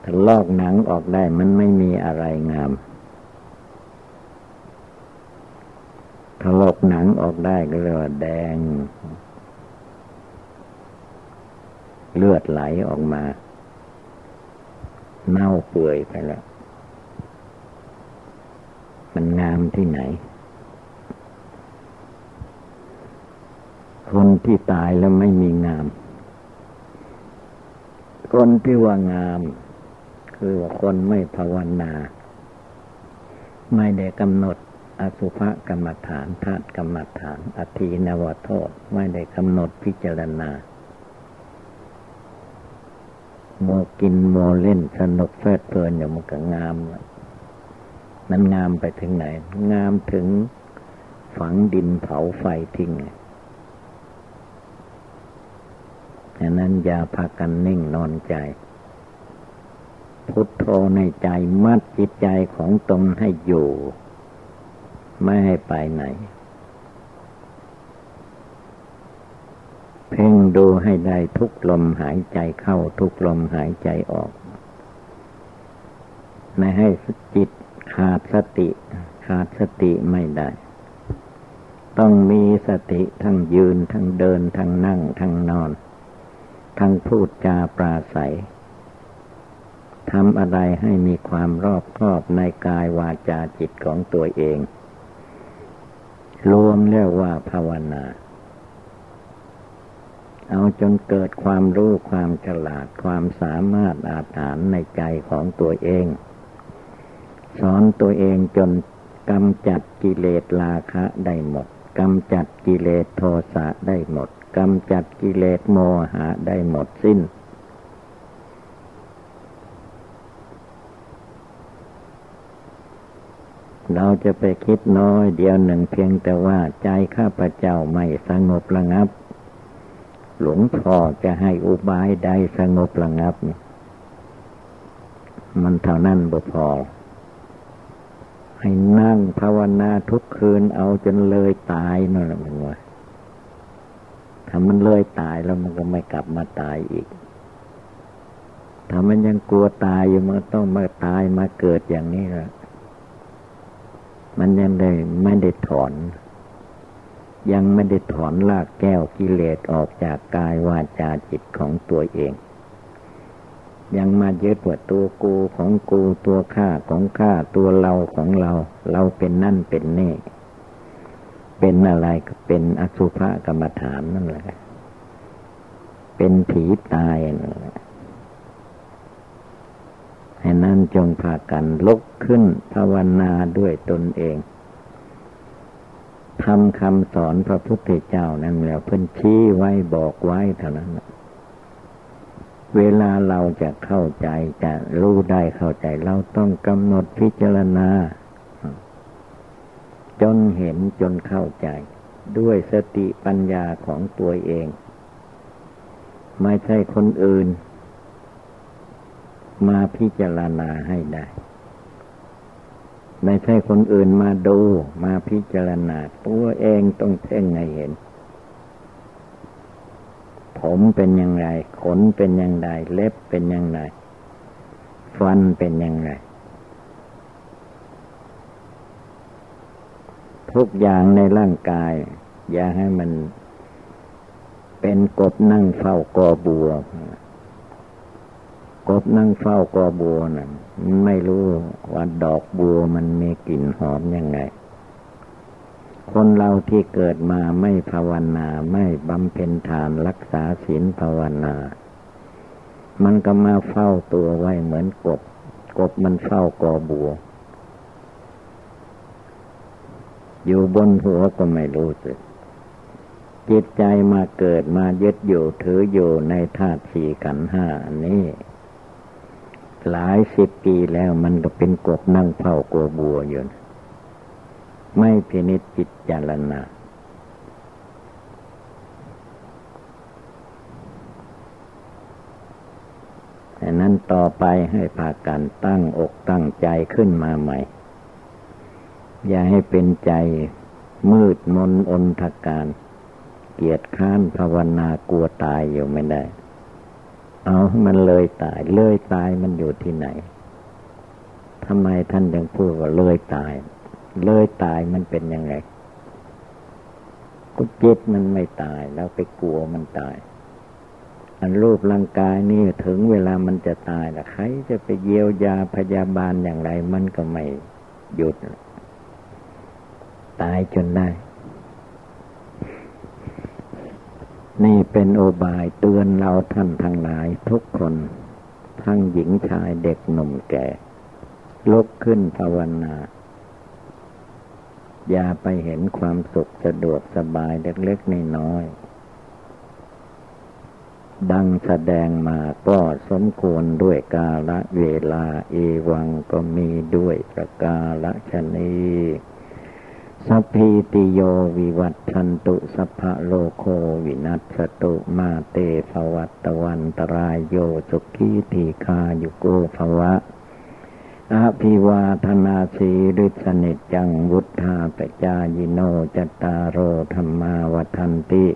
ถ้าลอกหนังออกได้มันไม่มีอะไรงาม ถ้าลอกหนังออกได้ก็เรียกว่าแดง เลือดไหลออกมา เน่าเปื่อยไปแล้ว มันงามที่ไหน คนที่ตายแล้วไม่มีงาม คนที่ว่างาม คือว่าคนไม่ภาวนา ไม่ได้กำหนดอสุภกรรมฐานธาตุกรรมฐานอธีนวโทษ ไม่ได้กำหนดพิจารณาโมกินโมเล่นสนุกเพลิดเพลินอย่างมันก็งามมันงามไปถึงไหน งามถึงฝังดินเผาไฟทิ้ง ดังนั้นอย่าพากันนิ่งนอนใจ พุทโธในใจมัดจิตใจของตนให้อยู่ ไม่ให้ไปไหน เพ่งดูให้ได้ทุกลมหายใจเข้าทุกลมหายใจออก ไม่ให้จิตขาดสติ ขาดสติไม่ได้ ต้องมีสติทั้งยืนทั้งเดินทั้งนั่งทั้งนอน ทั้งพูดจาปราศัยทำอะไรให้มีความรอบคอบในกายวาจาจิตของตัวเอง รวมเรียกว่าภาวนา เอาจนเกิดความรู้ความฉลาดความสามารถอาถานในใจของตัวเอง สอนตัวเองจนกำจัดกิเลสราคะได้หมดกำจัดกิเลสโทสะได้หมด กำจัดกิเลสโมหะได้หมดสิ้น เราจะไปคิดน้อยเดียวหนึ่งเพียงแต่ว่าใจข้าพเจ้าไม่สงบระงับ หลวงพ่อจะให้อุบายใดสงบระงับ มันเท่านั้นบ่พอให้นั่งภาวนาทุกคืนเอาจนเลยตายนั่นแหละมันว่า ถ้ามันเลยตายแล้วมันก็ไม่กลับมาตายอีก ถ้ามันยังกลัวตายอยู่มันต้องมาตายมาเกิดอย่างนี้แหละมันยังได้ไม่ได้ถอน ยังไม่ได้ถอนลากแก้วกิเลสออกจากกายวาจาจิตของตัวเอง ยังมายึดว่าตัวกูของกูตัวข้าของข้าตัวเราของเรา เราเป็นนั่นเป็นนี่ เป็นอะไรก็เป็นอสุภกรรมฐานนั่นแหละ เป็นผีตายนั่นแหละให้นั่นจงพากันลุกขึ้นภาวนาด้วยตนเองทำคำสอนพระพุทธเจ้านั่นแล้วเพิ่นชี้ไว้บอกไว้เท่านั้น เวลาเราจะเข้าใจจะรู้ได้เข้าใจ เราต้องกำหนดพิจารณา จนเห็นจนเข้าใจ ด้วยสติปัญญาของตัวเอง ไม่ใช่คนอื่น มาพิจารณาให้ได้ ไม่ใช่คนอื่นมาดูมาพิจารณา ตัวเองต้องเพ่งให้เห็น ผมเป็นยังไงขนเป็นยังไงเล็บเป็นยังไงฟันเป็นยังไง ทุกอย่างในร่างกาย อย่าให้มันเป็นกบนั่งเฝ้ากอบัว กบนั่งเฝ้ากอบัวนะ่ะไม่รู้ว่าดอกบัวมันมีกลิ่นหอมยังไง คนเราที่เกิดมาไม่ภาวนาไม่บำเพ็ญทานรักษาศีลภาวนา มันก็มาเฝ้าตัวไว้เหมือนกบ กบมันเฝ้ากอบัว อยู่บนหัวก็ไม่รู้สึก จิตใจมาเกิดมายึดอยู่ถืออยู่ในธาตุสี่ขันห้านี้ หลายสิบปีแล้วมันก็เป็นกบนั่งเฝ้ากัวบัวอยู่ไม่พินิจจิตจารณาแต่นั้นต่อไปให้พากันตั้งอกตั้งใจขึ้นมาใหม่ อย่าให้เป็นใจมืดมนอนทการ เกียรติค้านภาวนากลัวตายอยู่ไม่ได้ เอามันเลยตาย เลยตายมันอยู่ที่ไหนทำไมท่านยังพูดว่าเลยตาย เลยตายมันเป็นยังไงก็จิตมันไม่ตาย แล้วไปกลัวมันตาย อันรูปร่างกายนี่ถึงเวลามันจะตายละใครจะไปเยียวยาพยาบาลอย่างไร มันก็ไม่หยุด ตายจนได้ นี่เป็นโอบายเตือนเราท่านทั้งหลายทุกคน ทั้งหญิงชายเด็กหนุ่มแก่ ลุกขึ้นภาวนา อย่าไปเห็นความสุขสะดวกสบายเล็กๆน้อยๆดังแสดงมาก็สมควรด้วยกาละเวลาเอวังก็มีด้วยประกาละชนี สัพพิติโยวิวัตชันตุสัพพะโลโควินัสตุมาเตภวัตวันตรายโยสุขีทีคายุโกภวะอภิวาธนาสีฤทธสนิจังวุธาปจายิโนจตารโรธรรมาวันติ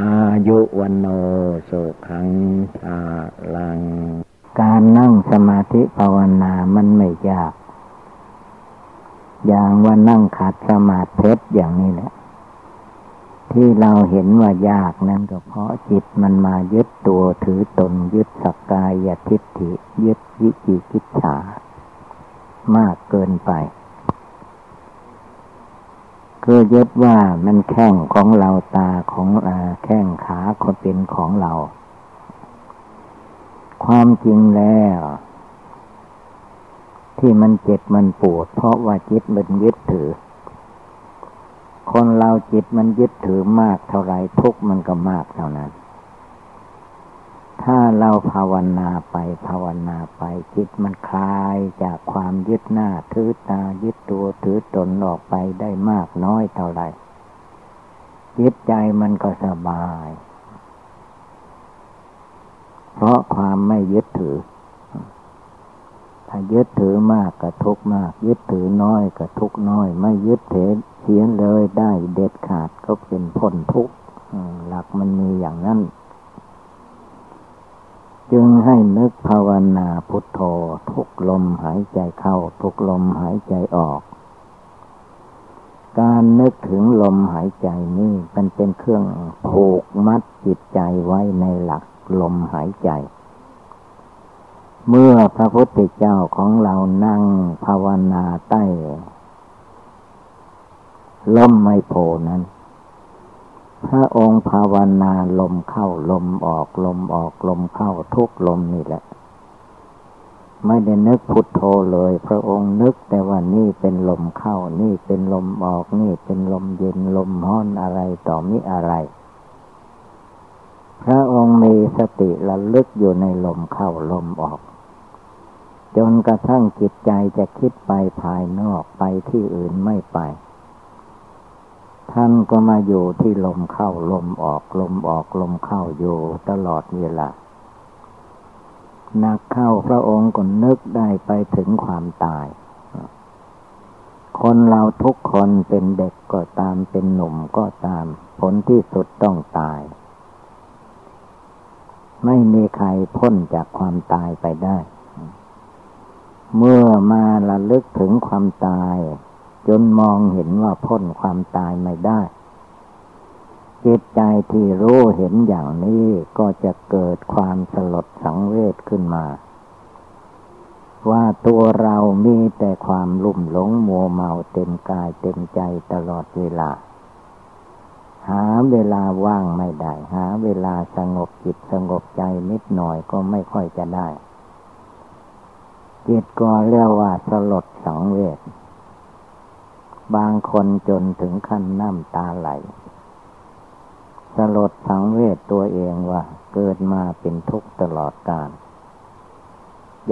อายุวันโนสุขังภาลัง การนั่งสมาธิภาวนามันไม่ยาก อย่างว่านั่งขัดสมาธิอย่างนี้แหละ ที่เราเห็นว่ายากนั้นก็เพราะจิตมันมายึดตัวถือตนยึดสกกายทิฏฐิ ยึดวิจิกิจฉามากเกินไป คือยึดว่ามันแข้งของเราตาของอแข้งขาคนเป็นของเรา ความจริงแล้ว ที่มันเจ็บมันปวด เพราะว่าจิตมันยึดถือ คนเราจิตมันยึดถือมากเท่าไรทุกมันก็มากเท่านั้น ถ้าเราภาวนาไปภาวนาไป จิตมันคลายจากความยึดหน้าถือตายึดตัวถือตนออกไปได้มากน้อยเท่าไรจิตใจมันก็สบาย เพราะความไม่ยึดถือ ถ้ายึดถือมากก็ทุกมาก ยึดถือน้อยก็ทุกน้อย ไม่ยึดถือเสียเลยได้เด็ดขาดก็เป็นพ้นทุกหลักมันมีอย่างนั้นจึงให้นึกภาวนาพุทโธทุกลมหายใจเข้า ทุกลมหายใจออก การนึกถึงลมหายใจนี่มันเป็นเครื่องผูกมัดจิตใจไว้ในหลักลมหายใจ เมื่อพระพุทธเจ้าของเรานั่งภาวนาใต้ลมไม่โผนั้น พระองค์ภาวนาลมเข้าลมออกลมออกลมเข้าทุกลมนี่แหละ ไม่ได้นึกพุทโธเลย พระองค์นึกแต่ว่านี่เป็นลมเข้า นี่เป็นลมออก นี่เป็นลมเย็นลมห้อนอะไรต่อมิอะไร พระองค์มีสติระลึกอยู่ในลมเข้าลมออก จนกระทั่งจิตใจจะคิดไปภายนอกไปที่อื่นไม่ไป ท่านก็มาอยู่ที่ลมเข้าลมออกลมออกลมเข้าอยู่ตลอดเวลานักเข้าพระองค์ก็นึกได้ไปถึงความตาย คนเราทุกคนเป็นเด็กก็ตามเป็นหนุ่มก็ตาม ผลที่สุดต้องตาย ไม่มีใครพ้นจากความตายไปได้ เมื่อมาระลึกถึงความตาย จนมองเห็นว่าพ้นความตายไม่ได้ จิตใจที่รู้เห็นอย่างนี้ก็จะเกิดความสลดสังเวชขึ้นมา ว่าตัวเรามีแต่ความลุ่มหลงมัวเมาเต็มกายเต็มใจตลอดเวลา หาเวลาว่างไม่ได้ หาเวลาสงบจิตสงบใจนิดหน่อยก็ไม่ค่อยจะได้ จิตก็เรียกว่าสลดสังเวชบางคนจนถึงขั้นน้ำตาไหล สลดสังเวชตัวเองว่าเกิดมาเป็นทุกข์ตลอดกาล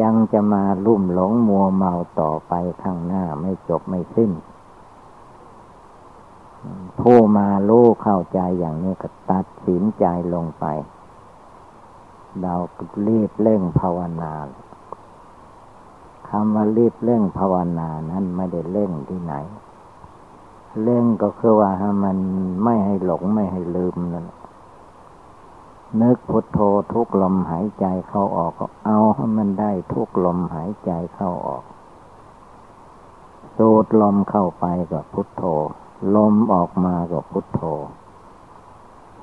ยังจะมาลุ่มหลงมัวเมาต่อไปข้างหน้าไม่จบไม่สิ้น ผู้มาลูกเข้าใจอย่างนี้ก็ตัดสินใจลงไป เรารีบเร่งภาวนา คำว่ารีบเร่งภาวนานั้นไม่ได้เร่งที่ไหน เร่งก็คือว่ามันไม่ให้หลงไม่ให้ลืมนั่นนึกพุทโธทุกลมหายใจเข้าออกก็เอาให้มันได้ทุกลมหายใจเข้าออก สูดลมเข้าไปก็พุทโธ ลมออกมาก็พุทโธ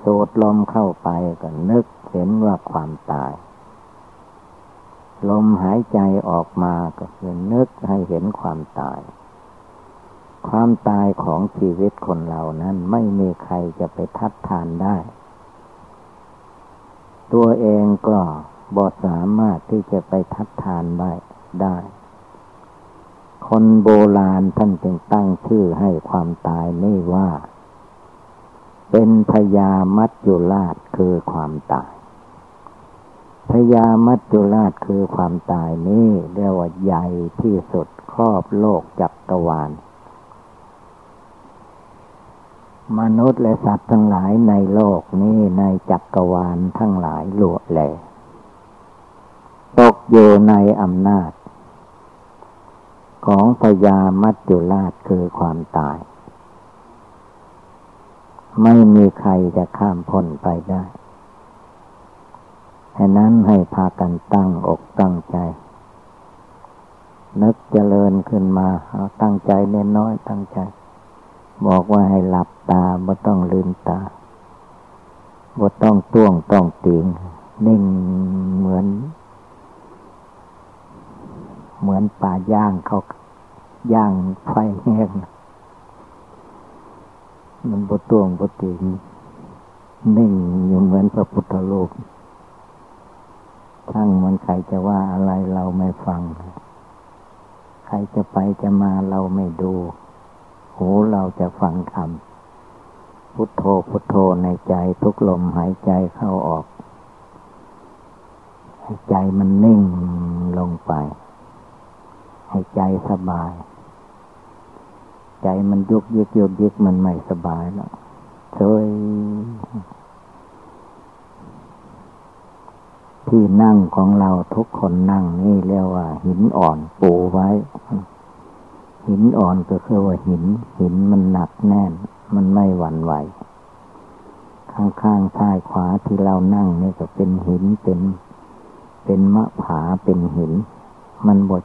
สูดลมเข้าไปก็นึกเห็นว่าความตาย ลมหายใจออกมาก็คือนึกให้เห็นความตาย ความตายของชีวิตคนเรานั้นไม่มีใครจะไปทัดทานได้ ตัวเองก็บอสามารถที่จะไปทัดทานได้ได้ คนโบราณท่านจึงตั้งชื่อให้ความตายนี่ว่า เป็นพยามัจจุราชคือความตาย พยามัจจุราชคือความตายนี่เรียกว่าใหญ่ที่สุดครอบโลกจักรวาล มนุษย์และสัตว์ทั้งหลายในโลกนี้ในจักรวาลทั้งหลายหลวแหลตกอยู่ในอำนาจ ของพญามัจจุราชคือความตาย ไม่มีใครจะข้ามพ้นไปได้ ฉะนั้นให้พากันตั้งอกตั้งใจ นึกเจริญขึ้นมา เอาตั้งใจเน้นน้อยตั้งใจ บอกว่าให้หลับตาบ่ต้องลืมตาบ่ต้องต้วงต้องติงนิ่งเหมือน เหมือนป่าย่างเขาย่างไฟแห้งมันบ่ต้วงบ่ติงนิ่งอยู่เหมือนพระพุทธรูป ทั้งมันใครจะว่าอะไรเราไม่ฟัง ใครจะไปจะมาเราไม่ดู หูเราจะฟังธรรมพุทโธพุทโธในใจทุกลมหายใจเข้าออกให้ใจมันนิ่งลงไป ให้ใจสบาย ใจมันยุกยิกยุกยิกมันไม่สบายแล้วช่วย ที่นั่งของเราทุกคนนั่งนี่เรียกว่า หินอ่อนปูไว้ หินอ่อนก็คือว่าหิน หินมันหนักแน่น มันไม่หวั่นไหว ข้างๆซ้ายขวาที่เรานั่งนี่ก็เป็นหินเป็น เป็นมะผาเป็นหิน มันบด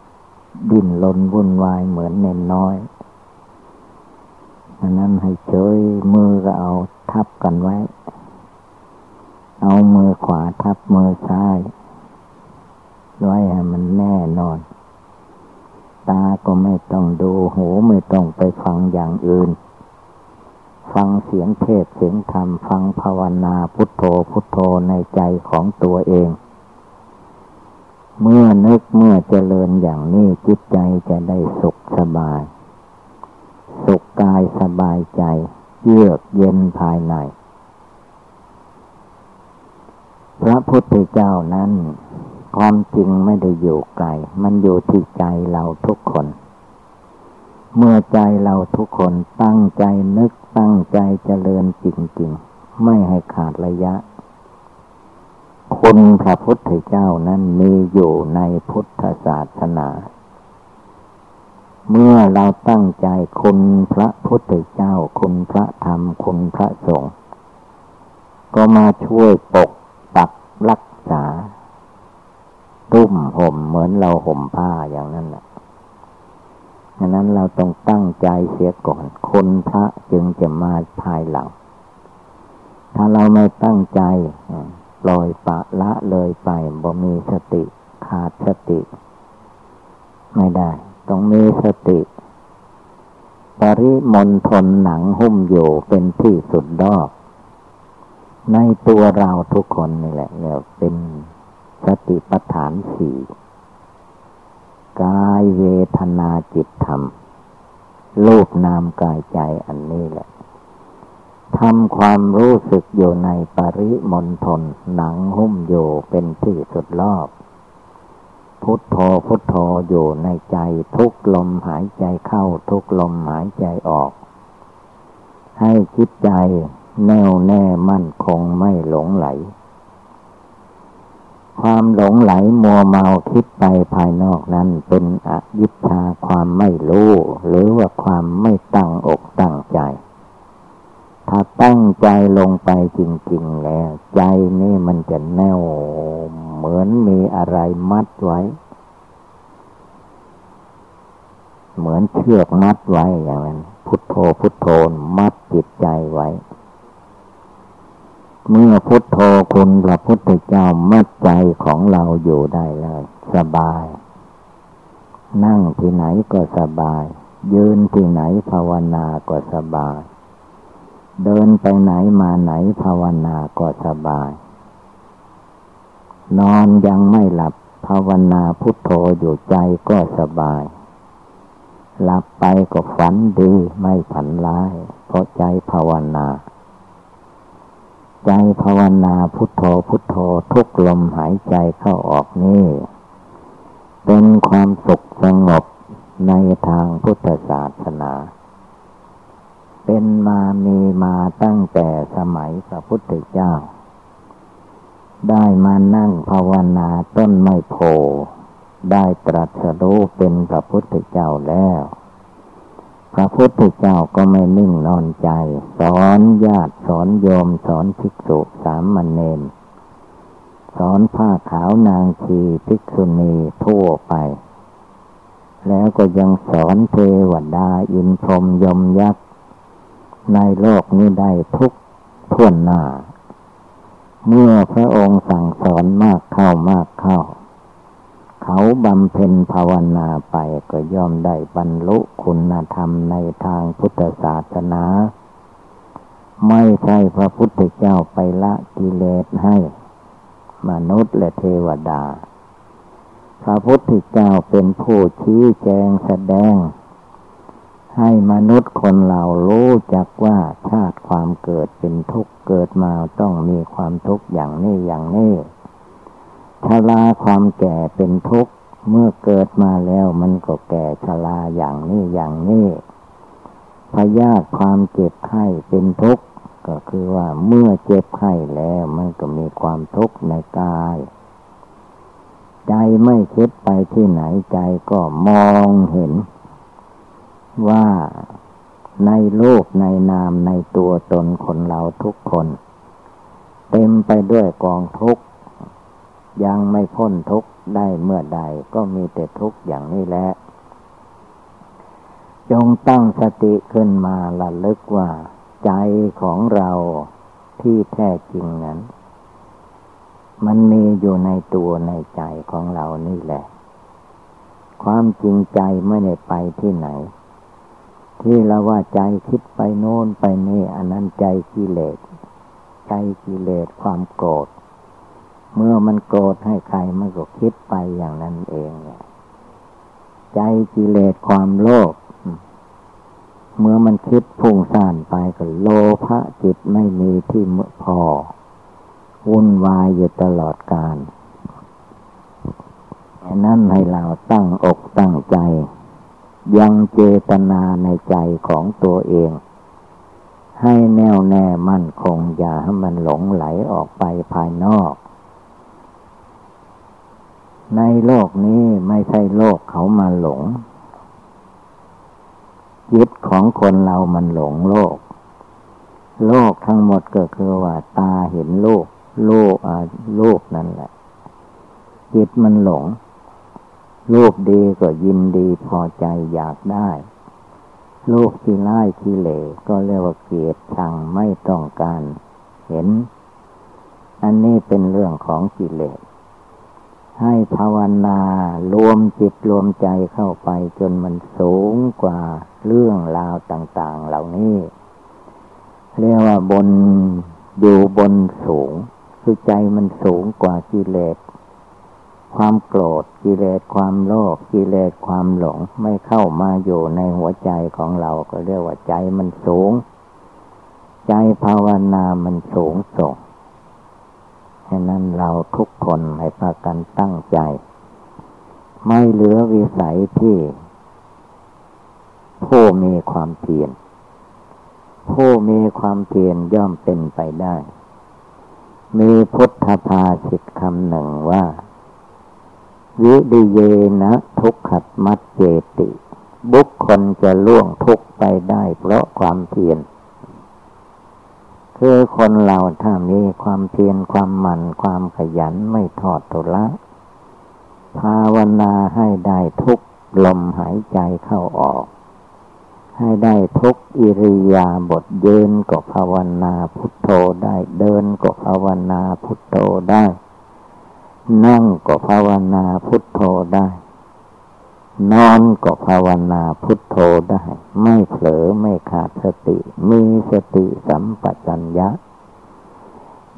ดิ้นลนวุ่นวายเหมือนเน่นน้อยอันนั้นให้เฉยมือก็เอาทับกันไว้ เอามือขวาทับมือซ้ายไว้ให้มันแน่นอน ตาก็ไม่ต้องดูหูไม่ต้องไปฟังอย่างอื่น ฟังเสียงเทศเสียงธรรม ฟังภาวนาพุทโธพุทโธในใจของตัวเอง เมื่อนึกเมื่อเจริญอย่างนี้จิตใจจะได้สุขสบาย สุขกายสบายใจ เยือกเย็นภายใน พระพุทธเจ้านั้นความจริงไม่ได้อยู่ไกล มันอยู่ที่ใจเราทุกคน เมื่อใจเราทุกคนตั้งใจนึกตั้งใจเจริญจริงๆ ไม่ให้ขาดระยะคุณพระพุทธเจ้านั้นมีอยู่ในพุทธศาสนา เมื่อเราตั้งใจคุณพระพุทธเจ้า คุณพระธรรม คุณพระสงฆ์ก็มาช่วยปก รักษาตุ้มห่มเหมือนเราห่มผ้าอย่างนั้นแหละฉะนั้นเราต้องตั้งใจเสียก่อน คนพระจึงจะมาภายหลัง ถ้าเราไม่ตั้งใจปล่อยปะละเลยไปบ่มีสติขาดสติ ไม่ได้ ต้องมีสติ ปริมณฑลหนังหุ้มอยู่เป็นที่สุดดอก ในตัวเราทุกคนนี่แหละเนี่ยเป็นสติปัฏฐานสี่กายเวทนาจิตธรรมรูปนามกายใจอันนี้แหละทำความรู้สึกอยู่ในปริมณฑลหนังหุ้มอยู่เป็นที่สุดรอบ พุทโธพุทโธอยู่ในใจทุกลมหายใจเข้าทุกลมหายใจออก ให้จิตใจ แน่วแน่มั่นคงไม่หลงไหล ความหลงไหลมัวเมาคิดไปภายนอกนั้นเป็นอวิชชาความไม่รู้ หรือว่าความไม่ตั้งอกตั้งใจ ถ้าตั้งใจลงไปจริง ๆ แล้ว ใจนี่มันจะแน่วเหมือนมีอะไรมัดไว้ เหมือนเชือกมัดไว้อย่างนั้น พุทโธพุทโธมัดจิตใจไว้ เมื่อพุทโธคุณพระพุทธเจ้ามัดใจของเราอยู่ได้เลย สบาย นั่งที่ไหนก็สบาย ยืนที่ไหนภาวนาก็สบาย เดินไปไหนมาไหนภาวนาก็สบาย นอนยังไม่หลับภาวนาพุทโธอยู่ใจก็สบาย หลับไปก็ฝันดีไม่ผันร้าย เพราะใจภาวนา ใจภาวนาพุทโธพุทโธทุกลมหายใจเข้าออกนี่ เป็นความสุขสงบในทางพุทธศาสนา เป็นมามีมาตั้งแต่สมัยพระพุทธเจ้า ได้มานั่งภาวนาต้นไม้โพได้ตรัสรู้เป็นพระพุทธเจ้าแล้ว พระพุทธเจ้าก็ไม่นิ่งนอนใจ สอนญาติสอนโยมสอนภิกษุสามมันเนนสอนผ้าขาวนางชีภิกษุณีทั่วไป แล้วก็ยังสอนเทวดาอินพรมยมยักษ์ ในโลกนี้ได้ทุกท่วนหน้า เมื่อพระองค์สั่งสอนมากเข้ามากเข้า เขาบำเพ็ญภาวนาไปก็ย่อมได้บรรลุคุณธรรมในทางพุทธศาสนา ไม่ใช่พระพุทธเจ้าไปละกิเลสให้ มนุษย์และเทวดา พระพุทธเจ้าเป็นผู้ชี้แจงแสดง ให้มนุษย์คนเรารู้จักว่าชาติความเกิดเป็นทุกข์เกิดมาต้องมีความทุกข์อย่างนี้อย่างนี้ ชราความแก่เป็นทุกข์ เมื่อเกิดมาแล้วมันก็แก่ชราอย่างนี้อย่างนี้พยาธิความเจ็บไข้เป็นทุกข์ ก็คือว่าเมื่อเจ็บไข้แล้วมันก็มีความทุกข์ในกาย ใจไม่คิดไปที่ไหนใจก็มองเห็น ว่าในโลกในนามในตัวตนคนเราทุกคน เต็มไปด้วยกองทุกข์ ยังไม่พ้นทุกข์ได้เมื่อใดก็มีแต่ทุกข์อย่างนี้แหละ จงตั้งสติขึ้นมาละลึกว่า ใจของเราที่แท้จริงนั้น มันมีอยู่ในตัวในใจของเรานี่แหละ ความจริงใจไม่ได้ไปที่ไหน ที่เราว่าใจคิดไปโน่นไปนี่อันนั้นใจกิเลส ใจกิเลสความโกรธ เมื่อมันโกรธให้ใครมันก็คิดไปอย่างนั้นเองเนี่ยใจกิเลสความโลภเมื่อมันคิดพุ่งซ่านไปก็โลภะจิตไม่มีที่เมื่อพอ วุ่นวายอยู่ตลอดกาลนั้นให้เราตั้งอกตั้งใจ ยังเจตนาในใจของตัวเอง ให้แน่วแน่มั่นคงอย่าให้มันหลงไหลออกไปภายนอก ในโลกนี้ไม่ใช่โลกเขามาหลงจิตของคนเรามันหลงโลก โลกทั้งหมดก็คือว่าตาเห็นโลก โลกอ่าโลกนั่นแหละจิตมันหลงรูปดีก็ยินดีพอใจอยากได้รูปที่ร้ายที่เหลก็เรียกว่าเกลียดชังไม่ต้องการ เห็น อันนี้เป็นเรื่องของกิเลส ให้ภาวนารวมจิตรวมใจเข้าไปจนมันสูงกว่าเรื่องราวต่าง ๆ เหล่านี้ เรียกว่าบนอยู่บนสูง คือใจมันสูงกว่ากิเลส ความโกรธกิเลสความโลภกิเลสความหลงไม่เข้ามาอยู่ในหัวใจของเราก็เรียกว่าใจมันสูง ใจภาวนามันสูงส่ง ฉะนั้นเราทุกคนให้พากันตั้งใจ ไม่เหลือวิสัยที่ ผู้มีความเพียรผู้มีความเพียรย่อมเป็นไปได้ มีพุทธภาสิตคำหนึ่งว่า วิดิเยนะทุกขัดมัดเจติ บุคคลจะล่วงทุกไปได้เพราะความเพียร คือคนเราถ้ามีความเพียรความหมั่นความขยันไม่ทอดทุละ ภาวนาให้ได้ทุกลมหายใจเข้าออก ให้ได้ทุกอิริยาบทเยินก็ภาวนาพุทโธได้เดินก็ภาวนาพุทโธได้ นั่งก็ภาวนาพุทโธได้ นอนก็ภาวนาพุทโธได้ ไม่เผลอไม่ขาดสติ มีสติสัมปชัญญะ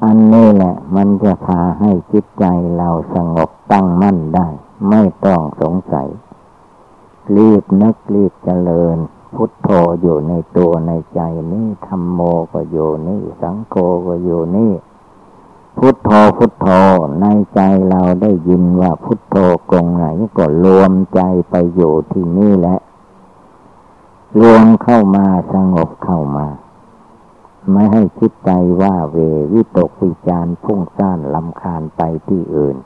อันนี้แหละ มันจะพาให้จิตใจเราสงบตั้งมั่นได้ ไม่ต้องสงสัย รีบนึกรีบเจริญ พุทโธอยู่ในตัวในใจนี่ธรรมโมก็อยู่นี่ สังโฆก็อยู่นี่ พุทโธพุทโธในใจเราได้ยินว่าพุทโธกงไหนก็รวมใจไปอยู่ที่นี่แหละ รวมเข้ามาสงบเข้ามา ไม่ให้คิดใจว่าเววิตกวิจารพุ่งซ่านลำคาญไปที่อื่น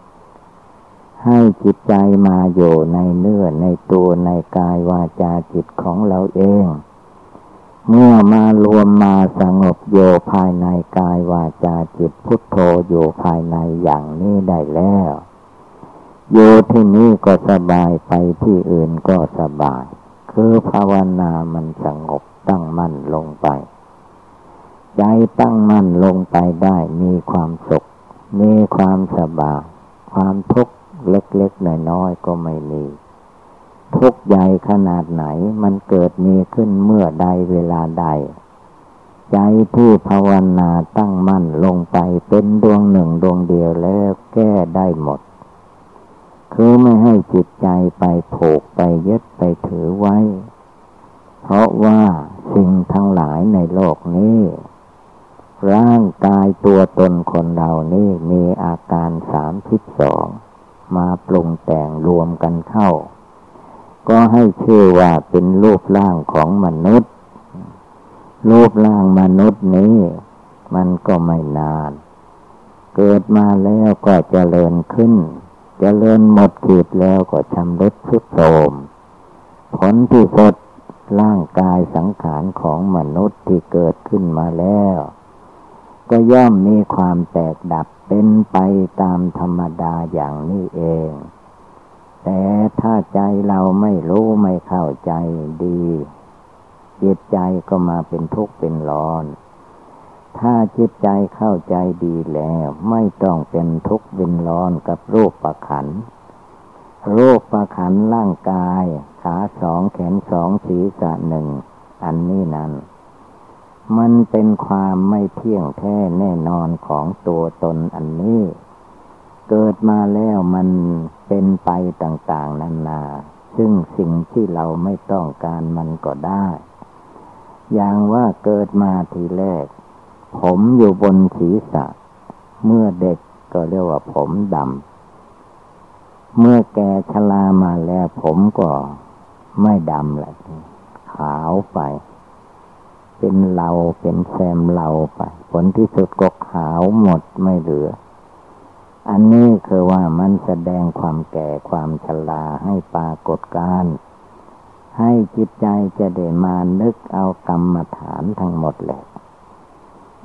ให้จิตใจมาอยู่ในเนื้อในตัวในกายวาจาจิตของเราเอง เมื่อมารวมมาสงบโยภายในกายวาจาจิตพุทโธอยู่ภายในอย่างนี้ได้แล้วอยู่ที่นี่ก็สบายไปที่อื่นก็สบาย คือภาวนามันสงบตั้งมั่นลงไป ใจตั้งมั่นลงไปได้มีความสุข มีความสบาย ความทุกข์เล็กๆน้อยๆก็ไม่มี ทุกใหญ่ขนาดไหน มันเกิดมีขึ้นเมื่อใดเวลาใด ใจที่ภาวนาตั้งมั่นลงไปเป็นดวงหนึ่งดวงเดียวแล้วแก้ได้หมด คือไม่ให้จิตใจไปผูกไปยึดไปถือไว้ เพราะว่าสิ่งทั้งหลายในโลกนี้ร่างกายตัวตนคนเรานี่มีอาการสามสิบสองมาปรุงแต่งรวมกันเข้า ก็ให้ชื่อว่าเป็นรูปร่างของมนุษย์ รูปร่างมนุษย์นี้ มันก็ไม่นาน เกิดมาแล้วก็เจริญขึ้นเจริญหมดขีดแล้วก็ชำรุดทุดโทรมผลที่สุดร่างกายสังขารของมนุษย์ที่เกิดขึ้นมาแล้ว ก็ย่อมมีความแตกดับเป็นไปตามธรรมดาอย่างนี้เอง แต่ถ้าใจเราไม่รู้ไม่เข้าใจดีจิตใจก็มาเป็นทุกข์เป็นร้อน ถ้าจิตใจเข้าใจดีแล้ว ไม่ต้องเป็นทุกข์เป็นร้อนกับรูปประขันรูปประขันร่างกาย ขาสองแขนสองศีรษะหนึ่ง อันนี้นั้น มันเป็นความไม่เที่ยงแท้แน่นอนของตัวตนอันนี้ เกิดมาแล้วมันเป็นไปต่างๆนานา ซึ่งสิ่งที่เราไม่ต้องการมันก็ได้ อย่างว่าเกิดมาทีแรก ผมอยู่บนศีรษะ เมื่อเด็กก็เรียกว่าผมดำ เมื่อแกชรามาแล้วผมก็ไม่ดำแหละขาวไป เป็นเราเป็นแซมเราไป ผลที่สุดก็ขาวหมดไม่เหลือ อันนี้คือว่ามันแสดงความแก่ความชราให้ปรากฏการให้จิตใจจะได้มานึกเอากรรมฐานทั้งหมดแหละ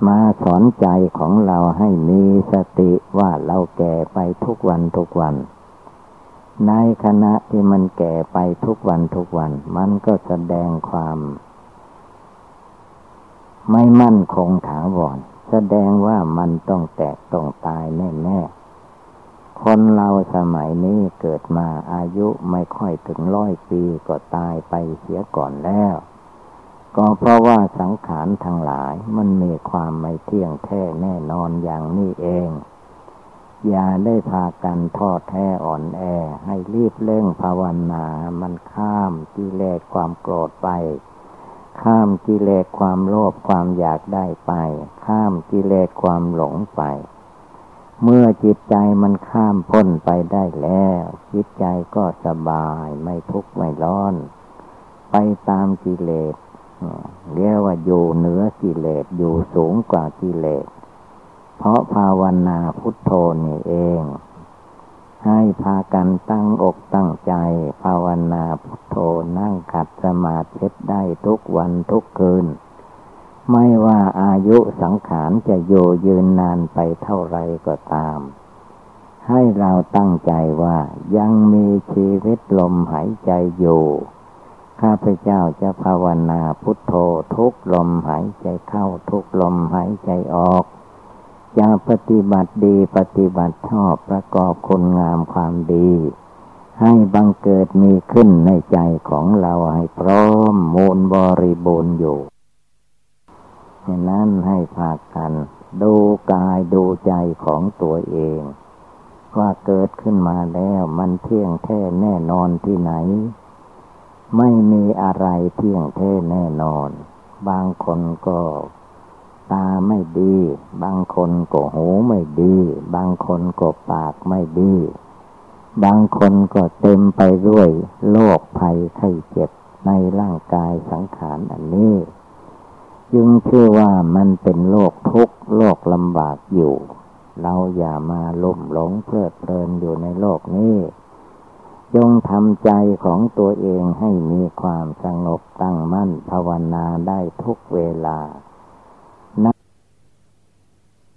มาสอนใจของเราให้มีสติว่าเราแก่ไปทุกวันทุกวัน ในขณะที่มันแก่ไปทุกวันทุกวัน มันก็แสดงความ ไม่มั่นคงถาวรแสดงว่ามันต้องแตกต้องตายแน่ๆ คนเราสมัยนี้เกิดมาอายุไม่ค่อยถึงร้อยปีก็ตายไปเสียก่อนแล้ว ก็เพราะว่าสังขารทั้งหลายมันมีความไม่เที่ยงแท้แน่นอนอย่างนี้เอง อย่าได้พากันทอดแท้อ่อนแอ ให้รีบเร่งภาวนา มันข้ามกิเลสความโกรธไป ข้ามกิเลสความโลภความอยากได้ไป ข้ามกิเลสความหลงไป เมื่อจิตใจมันข้ามพ้นไปได้แล้ว จิตใจก็สบายไม่ทุกข์ไม่ร้อน ไปตามกิเลสเรียกว่าอยู่เหนือกิเลสอยู่สูงกว่ากิเลส เพราะภาวนาพุทโธนี่เอง ให้พากันตั้งอกตั้งใจ ภาวนาพุทโธนั่งขัดสมาธิได้ทุกวันทุกคืน ไม่ว่าอายุสังขารจะอยู่ยืนนานไปเท่าไรก็ตาม ให้เราตั้งใจว่ายังมีชีวิตลมหายใจอยู่ข้าพเจ้าจะภาวนาพุทโธทุกลมหายใจเข้าทุกลมหายใจออกจะปฏิบัติดีปฏิบัติชอบประกอบคุณงามความดี ให้บังเกิดมีขึ้นในใจของเราให้พร้อมมูลบริบูรณ์อยู่ ฉะนั้นให้พากัน ดูกายดูใจของตัวเอง ว่าเกิดขึ้นมาแล้วมันเที่ยงแท้แน่นอนที่ไหน ไม่มีอะไรเที่ยงแท้แน่นอน บางคนก็ตาไม่ดี บางคนก็หูไม่ดี บางคนก็ปากไม่ดี บางคนก็เต็มไปด้วยโรคภัยไข้เจ็บในร่างกายสังขารอันนี้ ยึงชื่อว่ามันเป็นโลกทุกข์โลกลำบากอยู่ เราอย่ามาลุ่มหลงเพลิดเพลินอยู่ในโลกนี้จงทำใจของตัวเองให้มีความสงบตั้งมั่นภาวนาได้ทุกเวลา